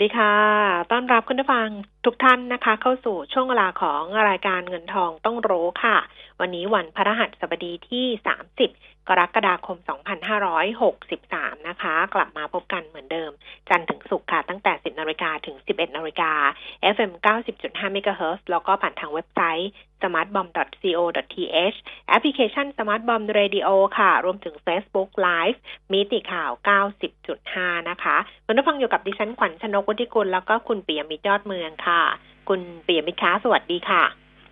ดีค่ะ ต้อนรับคุณผู้ฟังทุกท่านนะคะ เข้าสู่ช่วงเวลาของรายการเงินทองต้องรู้ค่ะ วันนี้วันพระหัสบดีที่ 30 กรกฎาคม 2563 นะคะ กลับมาพบกันเหมือนเดิม จันทร์ถึงศุกร์ค่ะ ตั้งแต่ 10นาฬิกาถึง 11นาฬิกา FM 90.5 MHz แล้วก็ผ่านทางเว็บไซต์ smartbomb.co.th แอปพลิเคชัน smartbomb radio ค่ะ รวมถึง Facebook Live มิติข่าว 90.5 นะคะคุณผู้ฟังอยู่กับดิฉันขวัญชนกวุฒิกุลแล้วก็คุณปิยมิตรยอดเมืองค่ะ คุณปิยมิตรคะสวัสดีค่ะ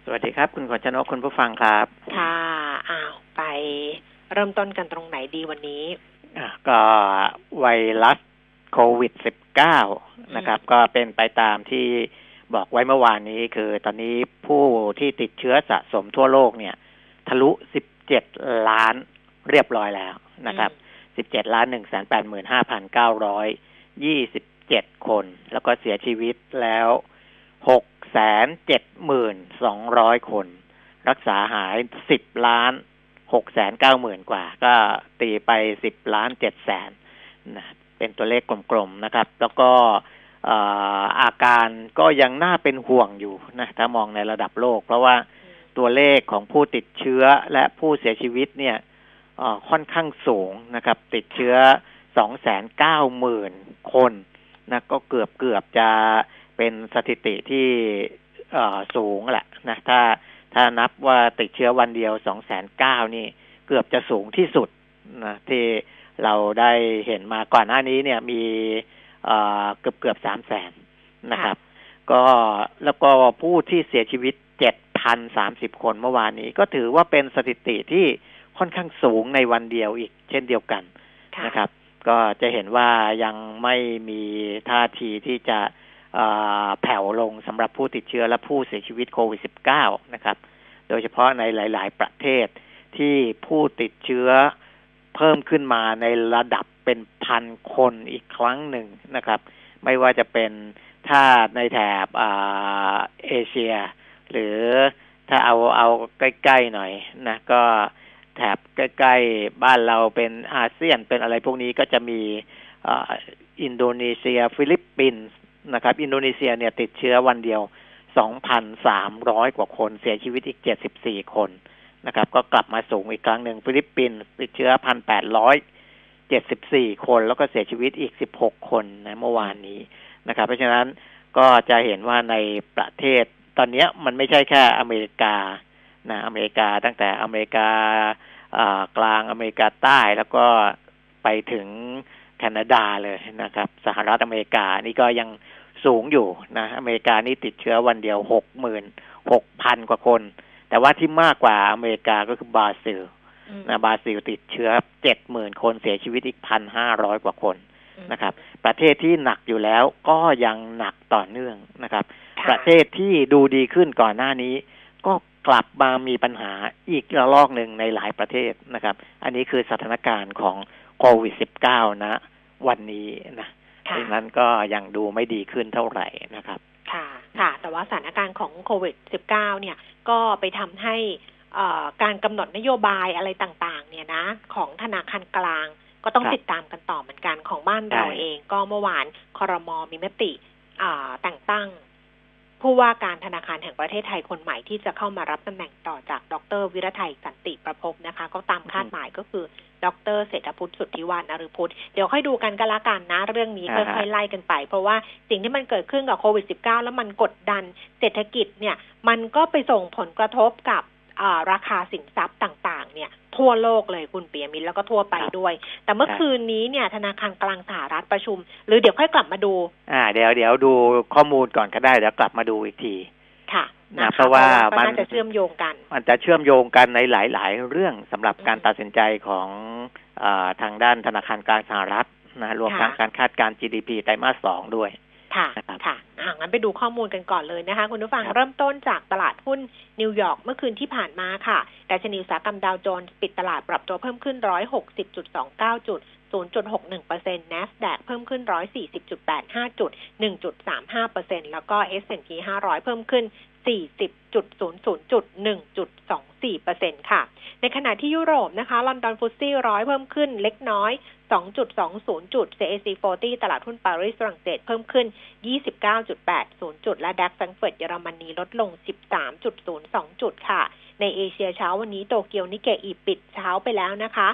สวัสดีครับ คุณขวัญชนกคุณผู้ฟังครับ ค่ะอ้าวไป เริ่มต้นกันตรงไหนดีวันนี้อะก็ไวรัสโควิด -19 นะครับ ก็เป็นไปตามที่บอกไว้เมื่อวานนี้คือตอนนี้ผู้ที่ติดเชื้อสะสมทั่วโลกเนี่ย ทะลุ 17 ล้านเรียบร้อยแล้วนะครับ 17 ล้าน 1 8 5 9 2 7 คน แล้วก็เสียชีวิตแล้ว 6 7 2 0 0 คน รักษาหาย 10 ล้าน หกแสนเก้าหมื่นกว่า ก็ตีไปสิบล้านเจ็ดแสนนะเป็นตัวเลขกลมๆนะครับ แล้วก็อาการก็ยังน่าเป็นห่วงอยู่นะถ้ามองในระดับโลก เพราะว่าตัวเลขของผู้ติดเชื้อและผู้เสียชีวิตเนี่ยค่อนข้างสูงนะครับ ติดเชื้อสองแสนเก้าหมื่นคนนะก็เกือบเกือบจะเป็นสถิติที่สูงแหละนะถ้า ถ้านับว่าติดเชื้อวันเดียวสองแสนเก้านี่เกือบจะสูงที่สุดนะที่เราได้เห็นมาก่อนหน้านี้เนี่ยมีเกือบเกือบสามแสนนะครับ ก็แล้วก็ผู้ที่เสียชีวิตเจ็ดพันสามสิบคนเมื่อวานนี้ ก็ถือว่าเป็นสถิติที่ค่อนข้างสูงในวันเดียวอีก เช่นเดียวกันนะครับ ก็จะเห็นว่ายังไม่มีท่าทีที่จะ แผ่วลงสำหรับผู้ติดเชื้อและผู้เสียชีวิตโควิด -19 นะครับ โดยเฉพาะในหลาย ๆ ประเทศที่ผู้ติดเชื้อเพิ่มขึ้นมาในระดับเป็นพันคนอีกครั้งหนึ่งนะครับ ไม่ว่าจะเป็นถ้าในแถบเอเชีย หรือถ้าเอาเอาใกล้ๆหน่อยนะก็แถบใกล้ๆบ้านเราเป็นอาเซียนเป็นอะไรพวกนี้ก็จะมีอินโดนีเซีย ฟิลิปปินส์ นะครับ อินโดนีเซียเนี่ยติดเชื้อวันเดียว 2,300 กว่าคน เสียชีวิตอีก 74 คนนะครับ ก็กลับมาสูงอีกครั้งหนึ่งฟิลิปปินส์ติดเชื้อ 1,874 คน แล้วก็เสียชีวิตอีก 16 คนนะเมื่อวานนี้นะครับ เพราะฉะนั้นก็จะเห็นว่าในประเทศตอนนี้มันไม่ใช่แค่อเมริกานะอเมริกาตั้งแต่อเมริกากลางอเมริกาใต้แล้วก็ ไปถึงแคนาดาเลยนะครับ สหรัฐอเมริกานี่ก็ยังสูงอยู่นะ อเมริกานี่ติดเชื้อวันเดียวหกหมื่นหกพันกว่าคน แต่ว่าที่มากกว่าอเมริกาก็คือบราซิลนะบราซิลติดเชื้อเจ็ดหมื่นคนเสียชีวิตอีกพันห้าร้อยกว่าคนนะครับ ประเทศที่หนักอยู่แล้วก็ยังหนักต่อเนื่องนะครับ ประเทศที่ดูดีขึ้นก่อนหน้านี้ ก็กลับมามีปัญหาอีกระลอกหนึ่งในหลายประเทศนะครับ อันนี้คือสถานการณ์ของ โควิด -19 นะ วันนี้นะดังนั้นก็ยังดูไม่ดีขึ้นเท่าไหร่นะครับ ค่ะ ค่ะ แต่ว่าสถานการณ์ของโควิด -19 เนี่ย ก็ไปทำให้การกำหนดนโยบายอะไรต่างๆ เนี่ยนะ ของธนาคารกลางก็ต้องติดตามกันต่อเหมือนกันของบ้านเราเอง ก็เมื่อวานคอรมอมีมติแต่งตั้ง ผู้ว่าการธนาคารแห่งประเทศไทยคนใหม่ที่จะเข้ามารับตำแหน่งต่อจากดรวิรไทยสันติประพบนะคะ ก็ตามคาดหมายก็คือ ดรเศรษฐพุทธสุทธิวานอรุพุทธเดี๋ยวค่อยดูกันก็แล้วกันนะ เรื่องนี้ค่อยๆไล่กันไป เพราะว่าสิ่งที่มันเกิดขึ้นกับโควิด -19 แล้วมันกดดันเศรษฐกิจเนี่ย มันก็ไปส่งผลกระทบกับราคาสินทรัพย์ต่าง ๆ เนี่ย ทั่วโลกเลยคุณเปียมินแล้วก็ทั่วไปด้วย แต่เมื่อคืนนี้เนี่ย ธนาคารกลางสหรัฐประชุม หรือเดี๋ยวค่อยกลับมาดู อ่า เดี๋ยวเดี๋ยวดูข้อมูลก่อนก็ได้เดี๋ยวกลับมาดูอีกที ค่ะ นะเพราะว่ามันจะเชื่อมโยงกัน มันจะเชื่อมโยงกันในหลาย ๆ เรื่องสำหรับการตัดสินใจของอทางด้านธนาคารกลางสหรัฐนะรวมทั้งการคาดการ GDP ไตรมาสสองด้วย ค่ะนะครับค่ะอ่างั้นไปดูข้อมูลกันก่อนเลยนะคะ คุณผู้ฟังครับเริ่มต้นจากตลาดหุ้นนิวยอร์กเมื่อคืนที่ผ่านมาค่ะดัชนีอุตสาหกรรมดาวโจนส์ปิดตลาดปรับตัวเพิ่มขึ้น 160.29 จุด0.61% NASDAQ เพิ่มขึ้น 140.85 จุด 1.35%แล้วก็ S&P 500 เพิ่มขึ้น 40.00จุด1.24%ค่ะ ในขณะที่ยุโรปนะคะ ลอนดอนฟุตซี่ร้อยเพิ่มขึ้นเล็กน้อย 2.20 จุด CAC 40 ตลาดหุ้นปารีสฝรั่งเศสเพิ่มขึ้น 29.80 จุด และดัคแฟรงเฟิร์ตเยอรมนีลดลง 13.02 จุดค่ะ ในเอเชียเช้าวันนี้โตเกียวนิเกอีปิดเช้าไปแล้วนะคะ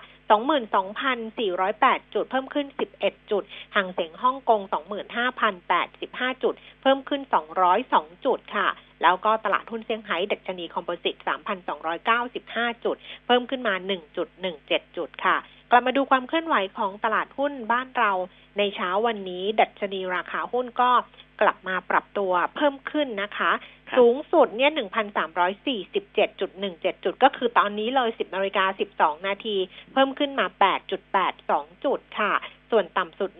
22,408 จุด เพิ่มขึ้น 11 จุดห่างเสียงฮ่องกง 25,085 จุด เพิ่มขึ้น 202 จุดค่ะ แล้วก็ตลาดหุ้นเซี่ยงไฮ้ดัชนีคอมโพสิต 3,295 จุด เพิ่มขึ้นมา 1.17 จุดค่ะ กลับมาดูความเคลื่อนไหวของตลาดหุ้นบ้านเราในเช้าวันนี้ ดัชนีราคาหุ้นก็กลับมาปรับตัวเพิ่มขึ้นนะคะ สูงสุดเนี่ย1,347.17จุด ก็คือตอนนี้เลย10นาฬิกา12นาที เพิ่มขึ้นมา8.82จุดค่ะ ส่วนต่ำสุด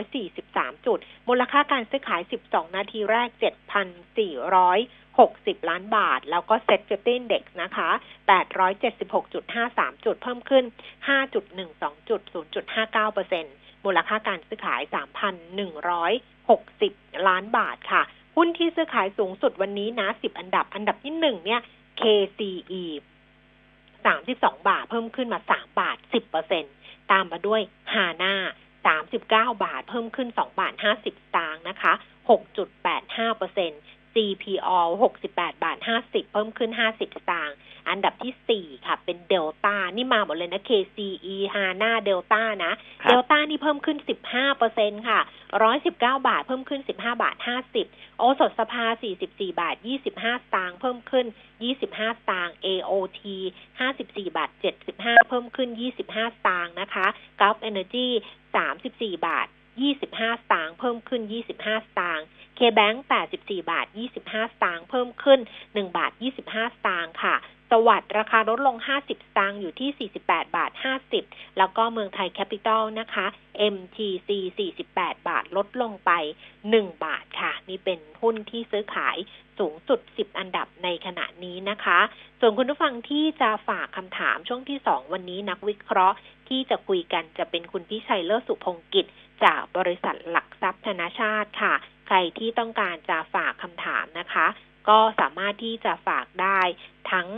1,343 จุด มูลค่าการซื้อขาย 12 นาทีแรก 7,460 ล้านบาท แล้วก็ SET Fifty Index นะคะ 876.53 จุด เพิ่มขึ้น 5.12 จุด 0.59%มูลค่าการซื้อขาย 3,160 ล้านบาทค่ะ หุ้นที่ซื้อขายสูงสุดวันนี้นะสิบอันดับ อันดับที่หนึ่งเนี่ย KCE สามสิบสองบาท เพิ่มขึ้นมาสามบาทสิบเปอร์เซ็นตตามมาด้วยฮาน่าสามสิบเก้าบาท เพิ่มขึ้นสองบาทห้าสิบตางนะคะหกจุดแปดห้าเปอร์เซ็นต CPO 68 บาท 50 เพิ่มขึ้น 50 สตางค์ อันดับที่ 4 ค่ะ เป็นเดลต้า นี่มาหมดเลยนะ KCE ฮาน่าเดลต้านะครับเดลต้านี่เพิ่มขึ้น 15เปอร์เซ็นค่ะ 119 บาท เพิ่มขึ้น 15 บาท 50 โอสถสภา 44 บาท 25 สตางค์ เพิ่มขึ้น 25 สตางค์ AOT 54 บาท 75 เพิ่มขึ้น 25 สตางค์นะคะ Gulf Energy 34 บาท 25 สตางค์ เพิ่มขึ้น 25 สตางค์ KBank 84บสี่บาท25สตางค์เพิ่มขึ้น1บาท25สตางค์ค่ะ สวัสด์ราคาลดลง 50 สตางค์อยู่ที่ 48 บาท 50 แล้วก็เมืองไทยแคปิตอลนะคะ MTC 48 บาทลดลงไป 1 บาทค่ะ นี่เป็นหุ้นที่ซื้อขายสูงสุด 10 อันดับในขณะนี้นะคะ ส่วนคุณผู้ฟังที่จะฝากคำถามช่วงที่ 2 วันนี้นักวิเคราะห์ที่จะคุยกันจะเป็นคุณพิชัยเลิศสุพงกิจ จากบริษัทหลักทรัพย์ธนาชาติค่ะ ใครที่ต้องการจะฝากคำถามนะคะ ก็สามารถที่จะฝากได้ทั้ง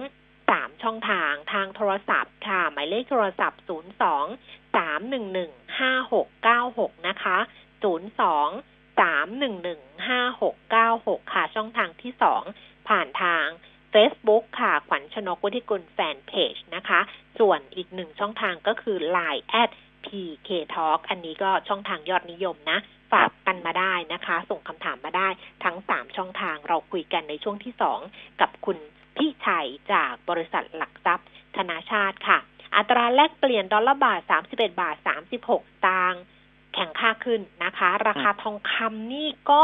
3 ช่องทางทางโทรศัพท์ค่ะ หมายเลขโทรศัพท์ 02 311 5696 นะคะ 02 311 5696 ค่ะ ช่องทางที่ 2 ผ่านทาง Facebook ค่ะ ขวัญชนกวุฒิกุลแฟนเพจนะคะ ส่วนอีกหนึ่งช่องทางก็คือ Line at PK Talk อันนี้ก็ช่องทางยอดนิยมนะ ฝากกันมาได้นะคะ ส่งคำถามมาได้ทั้ง3ช่องทางเราคุยกันในช่วงที่2กับคุณพี่ชัยจากบริษัทหลักทรัพย์ ธนาชาติค่ะ อัตราแลกเปลี่ยนดอลลาร์บาท 31 บาท 36ตางค์แข่งค่าขึ้นนะคะ ราคาทองคำนี่ก็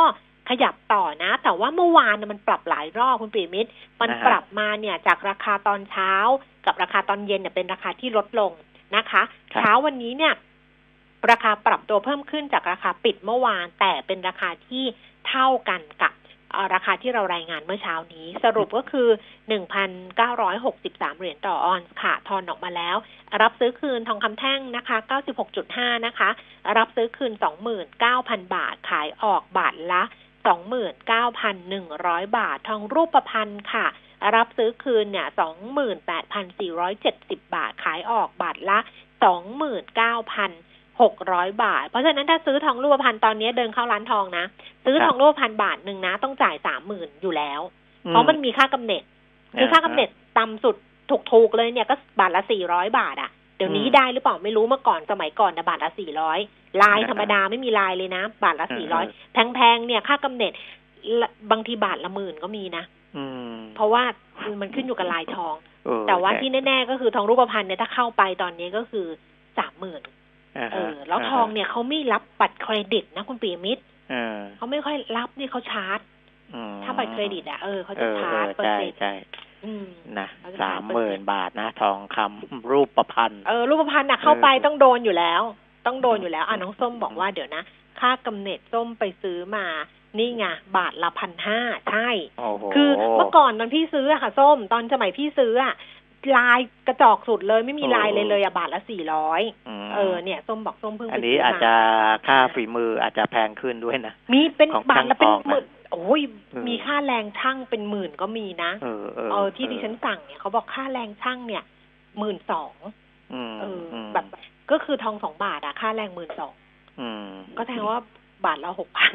ขยับต่อนะ แต่ว่าเมื่อวานน่ะมันปรับหลายรอบคุณปีมิตร มันนะฮะปรับมาเนี่ยจากราคาตอนเช้า กับราคาตอนเย็นเนี่ยเป็นราคาที่ลดลงนะคะครับเช้าวันนี้เนี่ย ราคาปรับตัวเพิ่มขึ้นจากราคาปิดเมื่อวาน แต่เป็นราคาที่เท่ากันกับราคาที่เรารายงานเมื่อเช้านี้ สรุปก็คือ 1,963 เหรียญต่อออนซ์ค่ะ ทอนออกมาแล้ว รับซื้อคืนทองคำแท่งนะคะ 96.5 นะคะ รับซื้อคืน 29,000 บาท ขายออกบาทละ 29,100 บาท ทองรูปพรรณค่ะ รับซื้อคืนเนี่ย28,470 บาท ขายออกบาทละ 29,600บาท เพราะฉะนั้นถ้าซื้อทองรูปพรรณตอนนี้เดินเข้าร้านทองนะ ซื้อครับทองรูปพรรณบาทหนึ่งนะ ต้องจ่าย30,000อยู่แล้ว เพราะมันมีค่ากำเนิดคือค่ากำเนิดต่ำสุดถูกๆเลยเนี่ยก็บาทละ400บาทอะเดี๋ยวนี้อืมได้หรือเปล่าไม่รู้เมื่อก่อนสมัยก่อนนะบาทละ400ลายอ่าธรรมดาไม่มีลายเลยนะ บาทละอ่า400แพงๆเนี่ยค่ากำเนิดละบางทีบาทละหมื่นก็มีนะอืมเพราะว่ามันขึ้นอยู่กับลายทองเออแต่ว่าใช่ที่แน่ๆก็คือทองรูปพรรณเนี่ยถ้าเข้าไปตอนนี้ก็คือสามหมื่นอ่า เอฮะอแล้วทองเนี่ยเขาไม่รับบัตรเครดิตนะคุณปียมิตรเออเขาไม่ค่อยรับนี่เขาชาร์จอืมถ้าบัตรเครดิตอะเออเขาเอจะอชาเอร์จอเปอร์ใช่เซ็นต์ใช่อืมนะเขาจะสามหมื่นบาทนะทองคำรูปประพันธ์เออรูปพรรณน่ะเข้าไปเออต้องโดนอยู่แล้ว ต้องโดนอยู่แล้วอะน้องส้มบอกว่าเดี๋ยวนะ ค่ากำเนิดส้มไปซื้อมานี่ไงบาทละพันห้าใช่โอ้โหคือเมื่อก่อนตอนพี่ซื้ออะค่ะ ส้มตอนสมัยพี่ซื้ออะ ลายกระจอกสุดเลยไม่มีลายเลยเลยอะบาทละสี่ร้อยมเออเนี่ยส้มบอกส้มเพิ่งไปอันซื้นี้ออาจมาจะค่าฝีมืออาจจะแพงขึ้นด้วยนะ มีเป็นของบาทละเป็นช่างทองหมื่นโอ้ยเออมีค่าแรงช่างเป็นหมื่นก็มีนะเออเออเออที่ดิฉันสั่งเนี่ยเขาบอกค่าแรงช่างเนี่ยหมื่นสองอืมเอออมแบบก็คือทองสองบาทอะค่าแรงหมื่นสองอืมก็แสดงว่า บาทละหกพัน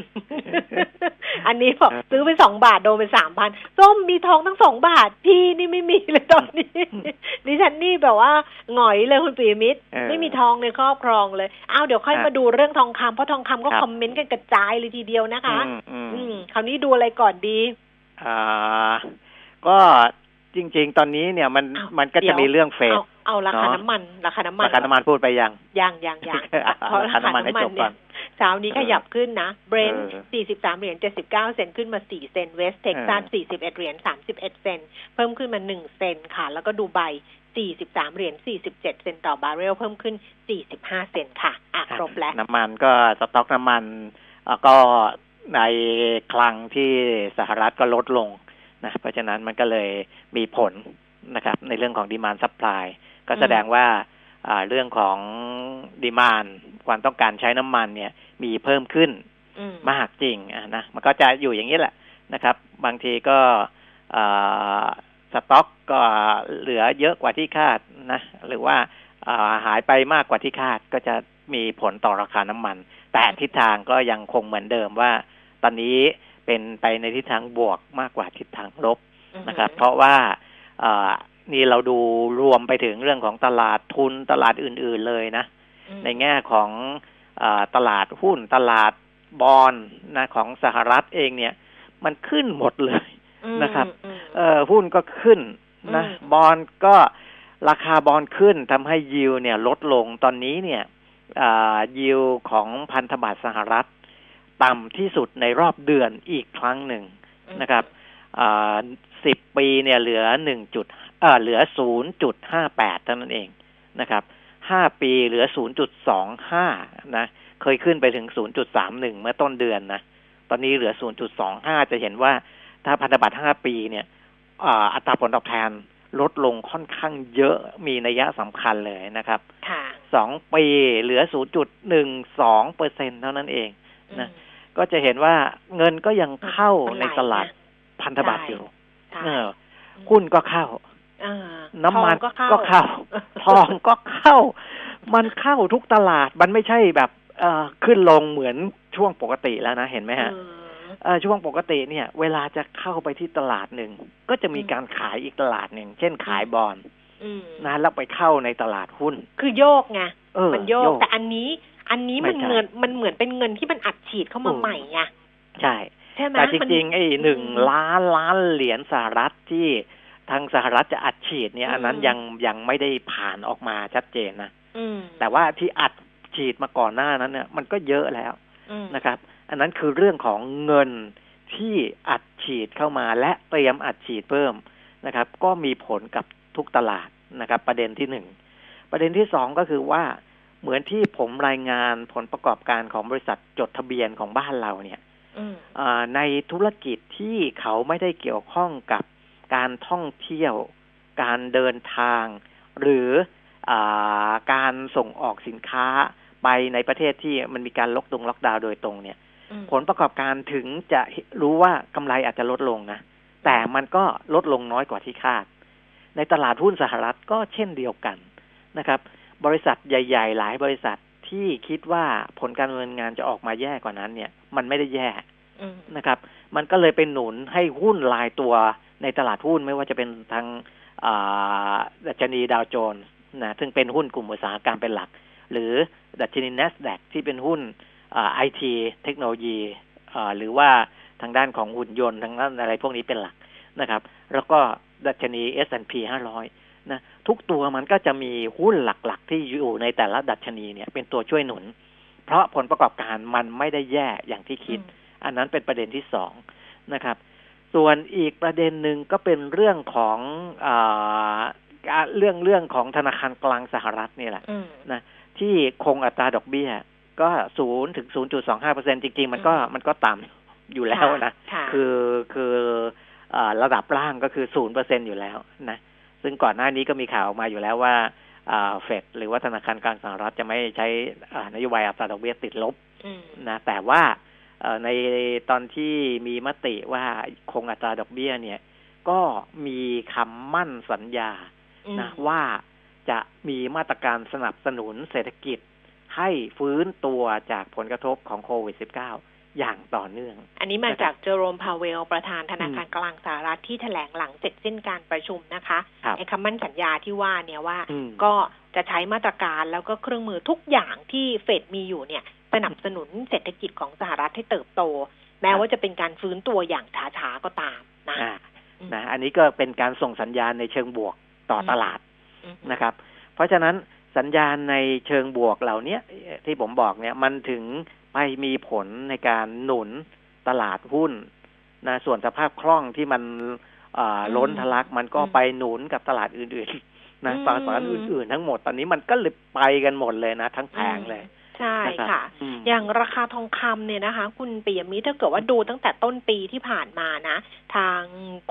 อันนี้บอกซื้อไปสองบาทโดนไปสามพันส้มมีทองทั้งสองบาทพี่นี่ไม่มีเลยตอนนี้ดิฉันนี่แบบว่าหงอยเลยคุณปีมิตรเออไม่มีทองในครอบครองเลยอ้าวเดี๋ยวค่อยครับมาดูเรื่องทองคำเพราะทองคำก็ครับคอมเมนต์กันกระจายเลยทีเดียวนะคะ อืมอืมอืมคราวนี้ดูอะไรก่อนดีอ่าก็ จริง ๆ ตอนนี้เนี่ยมันอ้าวมันก็เดี๋จะยวมีเรื่องเฟดเอาเอาราคาเนอะน้ำมันราคาน้ำมันราคาน้ำมันพูดไปยังยังยังยังเอาเพราะราราคาคาน้ำมันให้น้ำมันจบก่เนี่อยนเช้านี้ขยับขึ้นนะเบรนท์เออสี่สิบสามเหรียญเจ็ดสิบเก้าเซนขึ้นมาสี่เซนเวสเท็กซัสเออสี่สิบเอ็ดเหรียญสามสิบเอ็ดเซนเพิ่มขึ้นมาหนึ่งเซนต์ค่ะ แล้วก็ดูไบสี่สิบสามเหรียญสี่สิบเจ็ดเซนต์ต่อบาร์เรลเพิ่มขึ้นสี่สิบห้าเซนต์ค่ะอะครบแล้ว น้ำมันก็สต็อกน้ำมันเอ่อก็ในคลังที่สหรัฐก็ลดลง นะเพราะฉะนั้นมันก็เลยมีผลนะครับ ในเรื่องของ demand supply ก็แสดงว่าอ่าเรื่องของ demand ความต้องการใช้น้ำมันเนี่ย มีเพิ่มขึ้นอืมมากจริงอะนะมันก็จะอยู่อย่างนี้แหละนะครับ บางทีก็อ่าสต็อกก็เหลือเยอะกว่าที่คาดนะ หรือว่าอ่าหายไปมากกว่าที่คาดก็จะมีผลต่อราคาน้ำมัน แต่ทิศทางก็ยังคงเหมือนเดิมว่า ตอนนี้ เป็นไปในทิศทางบวกมากกว่าทิศทางลบนะครับ เพราะว่าอ่านี่เราดูรวมไปถึงเรื่องของตลาดทุนตลาดอื่น ๆเลยนะอืมในแง่ของอาตลาดหุ้นตลาดบอลนะของสหรัฐเองเนี่ย มันขึ้นหมดเลยอืมนะครับอืมเออหุ้นก็ขึ้นนะอืมบอลก็ราคาบอลขึ้นทำให้ยิวเนี่ยลดลงตอนนี้เนี่ยยิวของพันธบัตรสหรัฐ ต่ำที่สุดในรอบเดือนอีกครั้งหนึ่งนะครับสิบปีเนี่ยเหลือหนึ่งจุดเออเหลือศูนย์จุดห้าแปดเท่านั้นเองนะครับห้าปีเหลือศูนย์จุดสองห้านะเคยขึ้นไปถึงศูนย์จุดสามหนึ่งเมื่อต้นเดือนนะตอนนี้เหลือศูนย์จุดสองห้าจะเห็นว่าถ้าพันธบัตรห้าปีเนี่ยอ่าอัตราผลตอบแทนลดลงค่อนข้างเยอะมีนัยสำคัญเลยนะครับค่ะสองปีเหลือศูนย์จุดหนึ่งสองเปอร์เซ็นเท่านั้นเองนะ ก็จะเห็นว่าเงินก็ยังเข้าในตลาดพันธบัตรอยู่ใช่เออหุ้นก็เข้าอ่าน้ำมันทองก็เข้าก็เข้า ทองก็เข้า มันเข้าทุกตลาดมันไม่ใช่แบบเอ่อขึ้นลงเหมือนช่วงปกติแล้วนะเห็นไหมฮะเออเอ่อช่วงปกติเนี่ย เวลาจะเข้าไปที่ตลาดหนึ่งก็จะมีอืมการขายอีกตลาดหนึ่งเช่นขายบอลอืมนะแล้วไปเข้าในตลาดหุ้น คือโยกไงเออมันโยกแต่อันนี้ อันนี้มันไม่ใช่เงินมันเหมือนเป็นเงินที่มันอัดฉีดเข้ามาอืมใหม่ไงใช่ใช่ไหมแต่จมันริงๆไอ้หนึ่งอืมล้านล้านเหรียญสหรัฐที่ทางสหรัฐจะอัดฉีดเนี่ย อันนั้นอืมยังยังไม่ได้ผ่านออกมาชัดเจนนะอืมแต่ว่าที่อัดฉีดมาก่อนหน้านั้นเนี่ย มันก็เยอะแล้วอืมนะครับ อันนั้นคือเรื่องของเงินที่อัดฉีดเข้ามาและเตรียมอัดฉีดเพิ่มนะครับ ก็มีผลกับทุกตลาดนะครับ ประเด็นที่หนึ่งประเด็นที่สองก็คือว่า เหมือนที่ผมรายงานผลประกอบการของบริษัทจดทะเบียนของบ้านเราเนี่ยอืมอ่าในธุรกิจที่เขาไม่ได้เกี่ยวข้องกับการท่องเที่ยว การเดินทาง หรืออาการส่งออกสินค้าไปในประเทศที่มันมีการล็อกดงล็อกดาวน์โดยตรงเนี่ยอืมผลประกอบการถึงจะรู้ว่ากำไรอาจจะลดลงนะ แต่มันก็ลดลงน้อยกว่าที่คาด ในตลาดหุ้นสหรัฐก็เช่นเดียวกันนะครับ บริษัทใหญ่ ๆ หลายบริษัทที่คิดว่าผลการดำเนินงานจะออกมาแย่กว่านั้น เนี่ย มันไม่ได้แย่อืมนะครับ มันก็เลยเป็นหนุนให้หุ้นรายตัวในตลาดหุ้นไม่ว่าจะเป็นทางอ่าดัชนีดาวโจนส์นะซึ่งเป็นหุ้นกลุ่มอุตสาหกรรมเป็นหลัก หรือดัชนี NASDAQ ที่เป็นหุ้นไอทีเทคโนโลยีอ่าหรือว่าทางด้านของหุ่นยนต์ทางด้านอะไรพวกนี้เป็นหลักนะครับ แล้วก็ดัชนี S&P 500 นะทุกตัวมันก็จะมีหุ้นหลักๆ ที่อยู่ในแต่ละดัชนีเนี่ย เป็นตัวช่วยหนุน เพราะผลประกอบการมันไม่ได้แย่อย่างที่คิด อันนั้นเป็นประเด็นที่สองนะครับ ส่วนอีกประเด็นหนึ่งก็เป็นเรื่องของอาอ่าเรื่องเรื่องของธนาคารกลางสหรัฐนี่แหละอืมนะที่คงอัตราดอกเบี้ย ก็ศูนย์ถึงศูนย์จุดสองห้าเปอร์เซ็นจริง ๆ มันก็มันก็ต่ำอยู่แล้วนะค่ะคือคือเอ่อระดับล่างก็คือศูนย์เปอร์เซ็นอยู่แล้วนะ ซึ่งก่อนหน้านี้ก็มีข่าวออกมาอยู่แล้วว่าเฟดหรือว่าธนาคารกลางสหรัฐจะไม่ใช้อ่านโยบายอัตราดอกเบี้ยติดลบอืมนะแต่ว่าเอ่อในตอนที่มีมติว่าคงอัตราดอกเบี้ยเนี่ย ก็มีคำมั่นสัญญาอืมนะว่าจะมีมาตรการสนับสนุนเศรษฐกิจให้ฟื้นตัวจากผลกระทบของโควิด -19 อย่างต่อเนื่อง อันนี้มานะครับจากเจอโรมพาเวล ประธานธนาคารกลางสหรัฐที่แถลงหลังเสร็จสิ้นการประชุมนะคะครับไอ้คำมั่นสัญญาที่ว่าเนี่ยว่าอืมก็จะใช้มาตรการแล้วก็เครื่องมือทุกอย่างที่เฟดมีอยู่เนี่ย สนับสนุนเศรษฐกิจของสหรัฐให้เติบโต แม้ว่าจะเป็นการฟื้นตัวอย่างช้าๆก็ตามนะอ่าอืมนะอันนี้ก็เป็นการส่งสัญญาณในเชิงบวกต่อตลาดอืมนะครับ เพราะฉะนั้นสัญญาณในเชิงบวกเหล่าเนี้ยที่ผมบอกเนี่ยมันถึง ไปมีผลในการหนุนตลาดหุ้นนะส่วนสภาพคล่องที่มันเอ่อล้นทะลักมันก็ไปหนุนกับตลาดอื่นๆนะตลาดอื่นๆทั้งหมดตอนนี้มันก็เลยไปกันหมดเลยนะ ทั้งแผงเลยใช่นะครับค่ะอืมอย่างราคาทองคำเนี่ยนะคะ คุณปิยมิตรถ้าเกิดว่าดูตั้งแต่ต้นปีที่ผ่านมานะ ทาง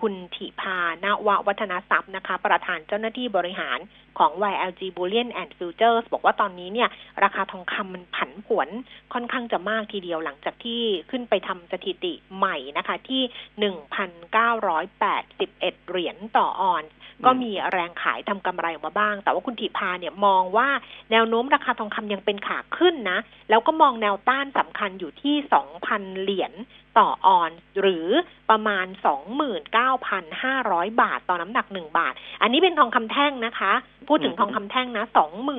คุณถิพานววัฒนทรัพย์นะคะ ประธานเจ้าหน้าที่บริหารของ YLG Bullion and Futures บอกว่าตอนนี้เนี่ย ราคาทองคำมันผันผวนค่อนข้างจะมากทีเดียวหลังจากที่ขึ้นไปทำสถิติใหม่นะคะ ที่ 1,981 เหรียญต่อออนซ์ก็มีแรงขายทำกำไรออกมาบ้าง แต่ว่าคุณถิพาเนี่ยมองว่าแนวโน้มราคาทองคำยังเป็นขาขึ้นนะ แล้วก็มองแนวต้านสำคัญอยู่ที่ 2,000 เหรียญ ต่อออนซ์หรือประมาณ 29,500 บาท ต่อน้ำหนัก 1 บาท อันนี้เป็นทองคำแท่งนะคะ พูดถึงอืมทองคำแท่งนะ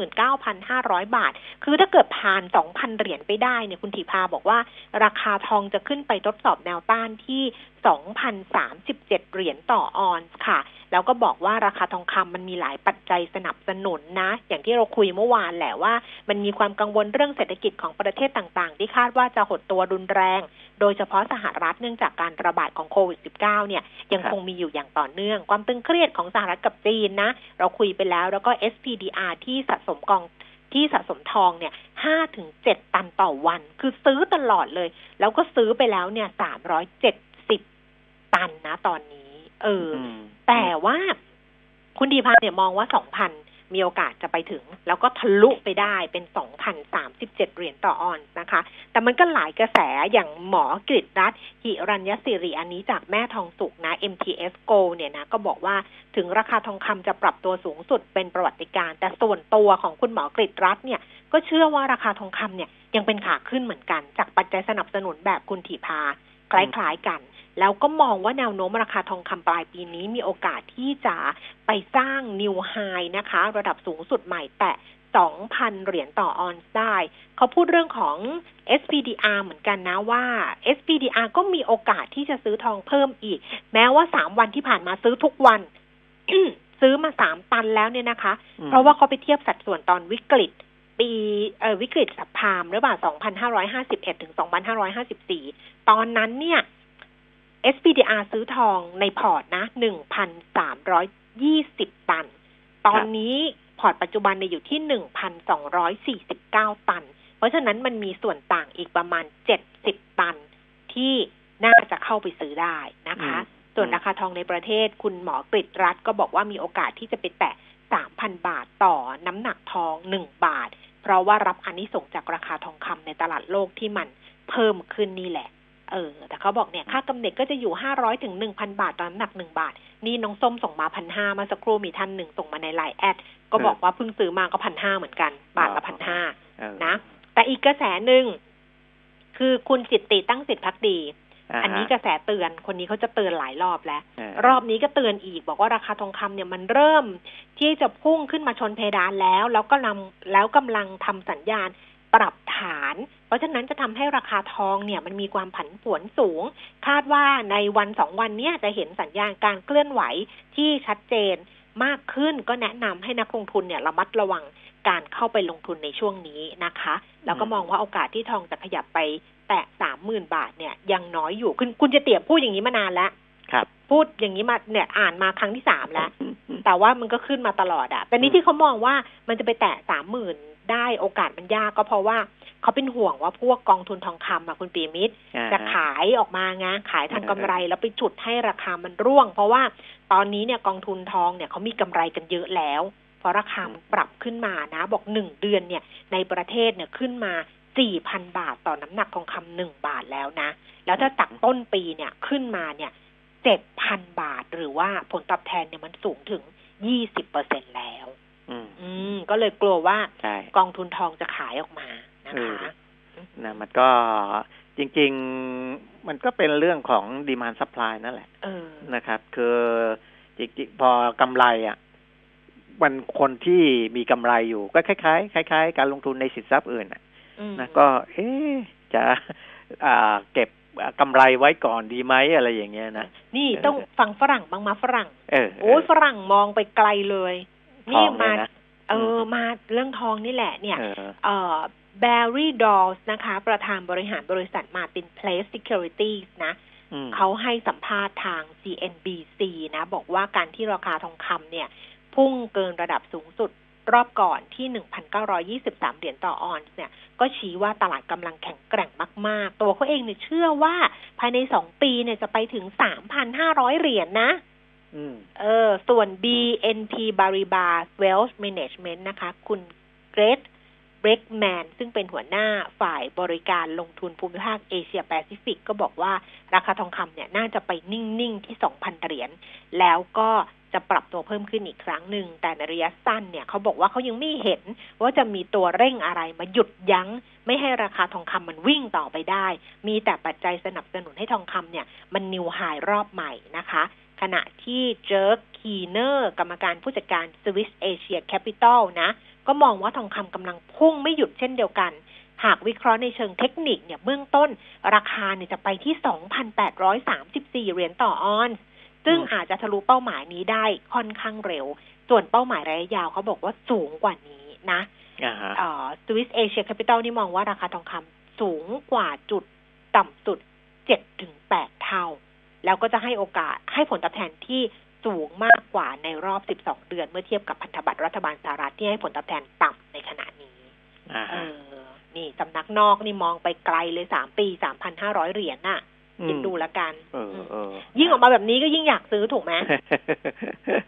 29,500 บาท คือถ้าเกิดผ่าน 2,000 เหรียญไปได้เนี่ยคุณถีพาบอกว่า ราคาทองจะขึ้นไปทดสอบแนวต้านที่ 2,037 เหรียญต่อออนซ์ค่ะ แล้วก็บอกว่าราคาทองคำมันมีหลายปัจจัยสนับสนุนนะ อย่างที่เราคุยเมื่อวานแหละว่า มันมีความกังวลเรื่องเศรษฐกิจของประเทศต่างๆ ที่คาดว่าจะหดตัวรุนแรง โดยเฉพาะสหรัฐเนื่องจากการระบาดของโควิด -19 เนี่ยยังครับคงมีอยู่อย่างต่อเนื่อง ความตึงเครียดของสหรัฐกับจีนนะ เราคุยไปแล้วแล้วก็ SPDR ที่สะสมกองที่สะสมทองเนี่ยห้าถึงเจ็ดตันต่อวัน คือซื้อตลอดเลย แล้วก็ซื้อไปแล้วเนี่ยสามร้อยเจ็ดสิบตันนะตอนนี้ เอออมแต่ว่าคุณดีพันธ์เนี่ยมองว่าสองพัน มีโอกาสจะไปถึง แล้วก็ทะลุไปได้เป็นสองพันสามสิบเจ็ดเหรียญต่อออนซ์นะคะ แต่มันก็หลายกระแสอย่างหมอกฤษรัตหิรัญยศิริอันนี้จากแม่ทองสุกนะ MTS Go เนี่ยนะก็บอกว่าถึงราคาทองคำจะปรับตัวสูงสุดเป็นประวัติการ์แต่ส่วนตัวของคุณหมอกฤษรัตเนี่ยก็เชื่อว่าราคาทองคำเนี่ยยังเป็นขาขึ้นเหมือนกัน จากปัจจัยสนับสนุนแบบคุณถีพาคล้ายๆกัน แล้วก็มองว่าแนวโน้มราคาทองคำปลายปีนี้มีโอกาสที่จะไปสร้าง new high นะคะ ระดับสูงสุดใหม่แตะ 2,000 เหรียญต่อออนซ์ได้ เขาพูดเรื่องของ SPDR เหมือนกันนะว่า SPDR ก็มีโอกาสที่จะซื้อทองเพิ่มอีก แม้ว่า 3 วันที่ผ่านมาซื้อทุกวันซื้อมา3ตันแล้วเนี่ยนะคะอืมเพราะว่าเขาไปเทียบสัดส่วนตอนวิกฤต ปีเอ่อวิกฤต subprime หรือเปล่า 2,551 ถึง 2,554 ตอนนั้นเนี่ย SPDR ซื้อทองในพอร์ตนะ1,320ตัน ตอนนี้พอร์ตปัจจุบันเนี่ยอยู่ที่1,249ตัน เพราะฉะนั้นมันมีส่วนต่างอีกประมาณ70ตัน ที่น่าจะเข้าไปซื้อได้นะคะอืมส่วนราคาทองในประเทศคุณหมอกฤษรัตน์ก็บอกว่ามีโอกาสที่จะไปแตะ3,000บาทต่อน้ำหนักทอง1บาท เพราะว่ารับอันนี้ส่งส์จากราคาทองคำในตลาดโลกที่มันเพิ่มขึ้นนี่แหละ เออ แต่เขาบอกเนี่ยค่ากำเนิดก็จะอยู่500ถึง1,000บาทต่อน้ำหนัก1บาท นี่น้องส้มส่งมาพันห้ามาสักครู่มีท่านหนึ่งส่งมาในไลน์แอดก็บอกว่าเพิ่งซื้อมาก็พันห้าเหมือนกัน บาทละพันห้าเออนะ แต่อีกกระแสหนึ่งคือคุณจิตติตั้งสิทธิพักดีาฮะอันนี้กระแสเตือนคนนี้เขาจะเตือนหลายรอบแล้วเออรอบนี้ก็เตือนอีก บอกว่าราคาทองคำเนี่ยมันเริ่มที่จะพุ่งขึ้นมาชนเพดานแล้ว แล้วก็นำแล้วกำลังทำสัญญาณ ปรับฐาน เพราะฉะนั้นจะทำให้ราคาทองเนี่ยมันมีความผันผวนสูง คาดว่าในวันสองวันเนี้ยจะเห็นสัญญาณการเคลื่อนไหวที่ชัดเจนมากขึ้นก็แนะนำให้นักลงทุนเนี่ยระมัดระวังการเข้าไปลงทุนในช่วงนี้นะคะ แล้วก็มองว่าโอกาสที่ทองจะขยับไปแตะสามหมื่นบาทเนี่ยยังน้อยอยู่คุณคุณจะเตียบพูดอย่างนี้มานานแล้วครับ พูดอย่างนี้มาเนี่ยอ่านมาครั้งที่สามแล้ว แต่ว่ามันก็ขึ้นมาตลอดอะแต่นี้ที่เขามองว่ามันจะไปแตะสามหมื่น ได้โอกาสมันยากก็เพราะว่าเขาเป็นห่วงว่าพวกกองทุนทองคำอะคุณปีมิตรอ่าจะฮะขายออกมาไงขายทำกำไรแล้วไปจุดให้ราคามันร่วง เพราะว่าตอนนี้เนี่ยกองทุนทองเนี่ยเขามีกำไรกันเยอะแล้วเพราะราคามันปรับขึ้นมานะ บอกหนึ่งเดือนเนี่ยในประเทศเนี่ยขึ้นมาสี่พันบาทต่อน้ำหนักทองคำหนึ่งบาทแล้วนะ แล้วถ้าจากต้นปีเนี่ยขึ้นมาเนี่ยเจ็ดพันบาทหรือว่าผลตอบแทนเนี่ยมันสูงถึงยี่สิบเปอร์เซ็นต์แล้ว อืมอืม ก็เลยกลัวว่าใช่กองทุนทองจะขายออกมานะคะนะมันก็จริง ๆ มันก็เป็นเรื่องของ demand supply นั่นแหละเออนะครับ คือจริงๆพอกำไรอะมันคนที่มีกำไรอยู่ ก็คล้ายๆคล้ายๆ การลงทุนในสินทรัพย์อื่นน่ะอืมนะก็ เอ๊ะจะอ่าเก็บกำไรไว้ก่อนดีไหมอะไรอย่างเงี้ยนะ นี่เออต้องฟังฝรั่งบ้างมาฝรั่ง เออโอ้ยฝรั่งมองไปไกลเลยท นี่องเลมายนะเออมาเรื่องทองนี่แหละเนี่ยเออเอ่อแบร์รี่ดอลส์นะคะ ประธานบริหารบริษัทมาตินเพลส Securities นะอืมเขาให้สัมภาษณ์ทาง CNBC นะ บอกว่าการที่ราคาทองคำเนี่ย พุ่งเกินระดับสูงสุดรอบก่อนที่ 1,923 เหรียญต่อออนซ์เนี่ย ก็ชี้ว่าตลาดกำลังแข็งแกร่งมาก ๆ ตัวเขาเองเนี่ยเชื่อว่าภายในสองปีเนี่ยจะไปถึง 3,500 เหรียญนะอืม เออ ส่วน BNP Paribas Wealth Management นะคะ คุณเกรทเบรกแมนซึ่งเป็นหัวหน้าฝ่ายบริการลงทุนภูมิภาคเอเชียแปซิฟิกก็บอกว่าราคาทองคำเนี่ยน่าจะไปนิ่ง ๆ ที่ 2,000 เหรียญ แล้วก็จะปรับตัวเพิ่มขึ้นอีกครั้งหนึ่ง แต่ในระยะสั้นเนี่ยเขาบอกว่าเขายังไม่เห็นว่าจะมีตัวเร่งอะไรมาหยุดยั้ง ไม่ให้ราคาทองคำมันวิ่งต่อไปได้ มีแต่ปัจจัยสนับสนุนให้ทองคำเนี่ย มันนิวไฮรอบใหม่นะคะ ขณะที่เจอร์กคีเนอร์กรรมการผู้จัดการ Swiss Asia Capital นะ ก็มองว่าทองคำกำลังพุ่งไม่หยุดเช่นเดียวกัน หากวิเคราะห์ในเชิงเทคนิคเนี่ยเบื้องต้น ราคาเนี่ยจะไปที่ 2,834 เหรียญต่อออนซ์ซึ่งอืมอาจจะทะลุเป้าหมายนี้ได้ค่อนข้างเร็ว ส่วนเป้าหมายระยะยาวเขาบอกว่าสูงกว่านี้นะอ่าฮะเอ่อ Swiss Asia Capital นี่มองว่าราคาทองคำสูงกว่าจุดต่ำสุด7ถึง8เท่า แล้วก็จะให้โอกาสให้ผลตอบแทนที่สูงมากกว่าในรอบ 12 เดือน เมื่อเทียบกับพันธบัตรรัฐบาลสหรัฐที่ให้ผลตอบแทนต่ำในขณะนี้อ่าเอฮะอนี่สำนักนอกนี่มองไปไกลเลย3ปี3,500เหรียญน่ะคิดดูละกันเออเออยิ่งออกมาแบบนี้ก็ยิ่งอยากซื้อถูกไหม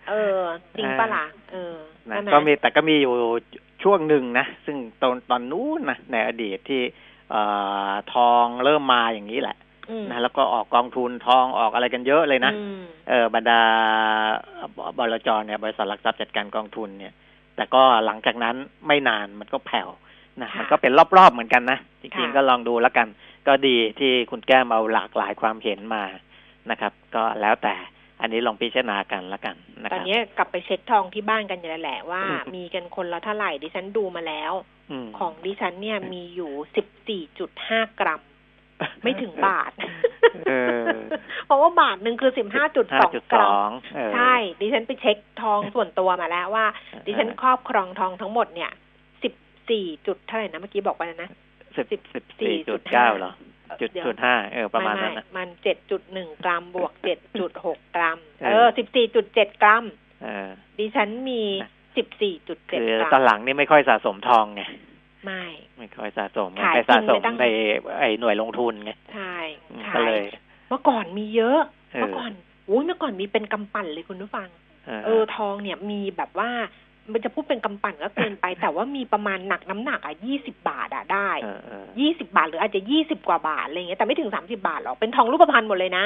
เออ จริงปะล่ะเออนะใช่ไหมก็มีแต่ก็มีอยู่ช่วงหนึ่งนะ ซึ่งตอนตอนนู้นนะในอดีตที่เอ่อทองเริ่มมาอย่างนี้แหละอืม นะแล้วก็ออกกองทุนทองออกอะไรกันเยอะเลยนะอืมเออบรรดาบลจเนี่ยบริษัทหลักทรัพย์จัดการกองทุนเนี่ย แต่ก็หลังจากนั้นไม่นานมันก็แผ่วนะค่ะมันก็เป็นรอบๆเหมือนกันนะจริงค่ะๆก็ลองดูแล้วกัน ก็ดีที่คุณแก้มเอาหลากหลายความเห็นมานะครับ ก็แล้วแต่อันนี้ลองพิจารณากันแล้วกันนะครับ ตอนนี้กลับไปเช็คทองที่บ้านกันอยู่แล้วแหละว่าอืมมีกันคนละเท่าไหร่ดิฉันดูมาแล้วของดิฉันเนี่ยมีอยู่สิบสี่จุดห้ากรัม ไม่ถึงบาทเออเพราะว่าบาทหนึ่งคือสิบห้าจุดสองกรัม5.2เออใช่ ดิฉันไปเช็คทองส่วนตัวมาแล้วว่า ดิฉันครอบครองทองทั้งหมดเนี่ยสิบสี่จุดเท่าไหร่นะเมื่อกี้บอกไปแล้วนะสิบสิบสิบสี่จุดเก้าเหรอจุดเดี๋ยวจุดห้าเออประมาณนั้นไไนะมันเจ็ดจุดหนึ่งกรัมบวกเจ็ดจุดหกกรัม เออเออสิบสี่จุดเจ็ดกรัมเออดิฉันมีนะสิบสี่จุดเจ็ดคือกรัตอนมหลังนี่ไม่ค่อยสะสมทองไง ไม่ไม่ค่อยสะสมขายไปสะสมทิ้งไปตั้งในไอ้หน่วยลงทุนไงใช่อืมขาก็เลยยเมื่อก่อนมีเยอะเออเมื่อก่อนอุ้ยเมื่อก่อนมีเป็นกำปั่นเลยคุณผู้ฟัง เออทองเนี่ยมีแบบว่ามันจะพูดเป็นกำปั่นก็เกินไป แต่ว่ามีประมาณหนักน้ำหนักอะยี่สิบาทอะได้เออเออยี่สิบาท หรืออาจจะยี่สิบกว่าบาทอะไรเงี้ยแต่ไม่ถึงสามสิบาทหรอกเป็นทองรูปพรรณหมดเลยนะ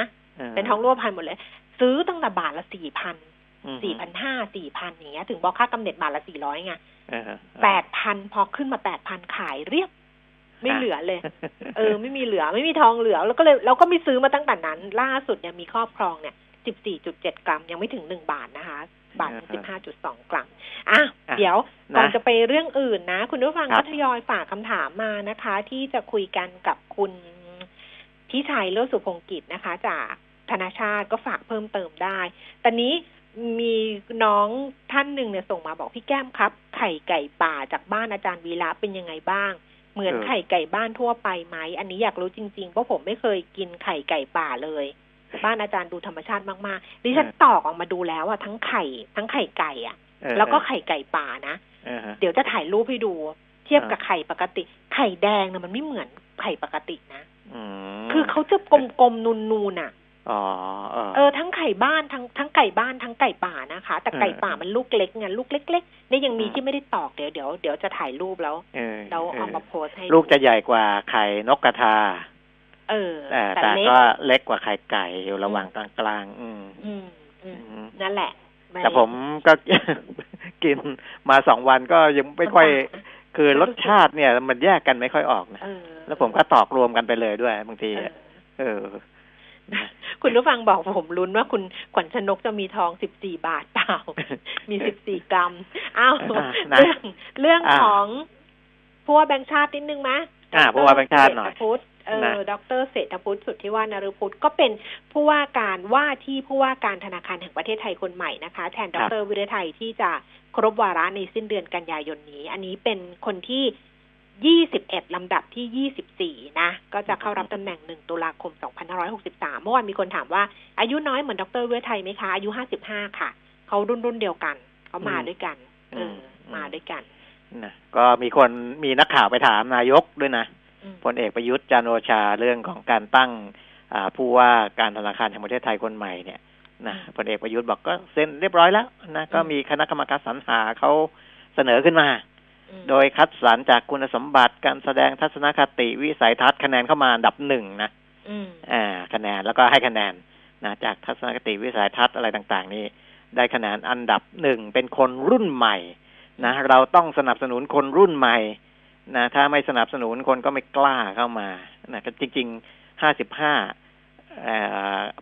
เป็นทองรูปพรรณหมดเลย ซื้อตั้งแต่บาทละสี่พันอืม สี่พันห้าสี่พันอย่างเงี้ย ถึงบอกค่ากำเนิดบาทละสี่ร้อยไงเออเออแปดพันพอขึ้นมาแปดพันขายเรียบ ไม่เหลือเลย เออ ไม่มีเหลือไม่มีทองเหลือ แล้วก็เลยเราก็ไม่ซื้อมาตั้งแต่นั้น ล่าสุดเนี่ยมีครอบครองเนี่ยสิบสี่จุดเจ็ดกรัมยังไม่ถึงหนึ่งบาทนะคะ บาทสิบห้าจุดสองกรัมอะอะเดี๋ยวก่อนนะจะไปเรื่องอื่นนะ คุณผู้ฟังครัก็บทยอยฝากคำถามมานะคะ ที่จะคุยกันกับคุณพิชัยเลิศสุพงกิจนะคะ จากธนาชาติก็ฝากเพิ่มเติมได้ ตอนนี้ มีน้องท่านหนึ่งเนี่ยส่งมาบอกพี่แก้มครับ ไข่ไก่ป่าจากบ้านอาจารย์วีระเป็นยังไงบ้าง เหมือนเออไข่ไก่บ้านทั่วไปไหมอันนี้อยากรู้จริงๆเพราะผมไม่เคยกินไข่ไก่ป่าเลย บ้านอาจารย์ดูธรรมชาติมากๆดิฉันตอกออกมาดูแล้วอะทั้งไข่ ทั้งไข่ไก่อะเออแล้วก็ไข่ไก่ป่านะเออฮะเดี๋ยวจะถ่ายรูปให้ดูจเทียบกับไข่ปกติ ไข่แดงเนี่ยมันไม่เหมือนไข่ปกตินะอืมคือเขาจะกลมๆนูนๆอะอ๋อ เออเออทั้งไข่บ้านทั้งทั้งไก่บ้านทั้งไก่ป่านะคะ แต่ไก่ป่ามันลูกเล็กไงลูกเล็กๆเนี่ยยังมีอืมที่ไม่ได้ตอกเดี๋ยวเดี๋ยวเดี๋ยวจะถ่ายรูปแล้วเออเราเอาเออมาโพสต์ให้ลูกจะใหญ่กว่าไข่นกกระทา เออแต่แต่แต่เล็กก็เล็กกว่าไข่ไก่อยู่ระหว่างกลางกลางๆอืมอืมอืมอืมนั่นแหละ แต่ผมก็กินมาสองวันก็ยังไม่ค่อยคือรสชาติเนี่ย มันแยกกันไม่ค่อยออกนะเออแล้วผมก็ตอกรวมกันไปเลยด้วยบางที เออเออ คุณผู้ฟังบอกผมลุ้นว่าคุณขวัญชนกจะมีทองสิบสี่บาทเปล่า มีสิบสี่กรัมอ้าวอ่านะเรื่องเรื่องอ่าของผู้ว่าแบงค์ชาตินิดนึงไหมอ่าผู้ว่าแบงค์ชาติหน่อยเศรษฐพุทธเอนะอดรเศรษฐพุทธสุทธิวานรุพุทธก็เป็นผู้ว่าการว่าที่ผู้ว่าการธนาคารแห่งประเทศไทยคนใหม่นะคะ แทนดรวิรไทยที่จะครบวาระในสิ้นเดือนกันยายนนี้ อันนี้เป็นคนที่ 21 ลำดับที่ 24 นะ ก็จะเข้ารับตำแหน่ง 1 ตุลาคม 2563 เมื่อวานมีคนถามว่า อายุน้อยเหมือนดรวิรไทยไหมคะ อายุ 55 ค่ะ เขารุ่นรุ่นเดียวกัน เขามาอืมด้วยกัน เอออมมาด้วยกันนะก็มีคนมีนักข่าวไปถามนายกด้วยนะอืมพลเอกประยุทธ์จันทร์โอชาเรื่องของการตั้งอ่าผู้ว่าการธนาคารแห่งประเทศไทยคนใหม่เนี่ยนะพลเอกประยุทธ์บอกก็เซ็นเรียบร้อยแล้วนะก็มีคณะกรรมการสรรหาเขาเสนอขึ้นมาอืม โดยคัดสรรจากคุณสมบัติการแสดงทัศนคติวิสัยทัศน์คะแนนเข้ามาอันดับหนึ่งนะอืมอ่า คะแนนแล้วก็ให้คะแนนนะจากทัศนคติวิสัยทัศน์อะไรต่าง ๆ นี่ได้คะแนนอันดับหนึ่งเป็นคนรุ่นใหม่นะเราต้องสนับสนุนคนรุ่นใหม่นะถ้าไม่สนับสนุนคนก็ไม่กล้าเข้ามานะก็จริงๆห้าสิบห้า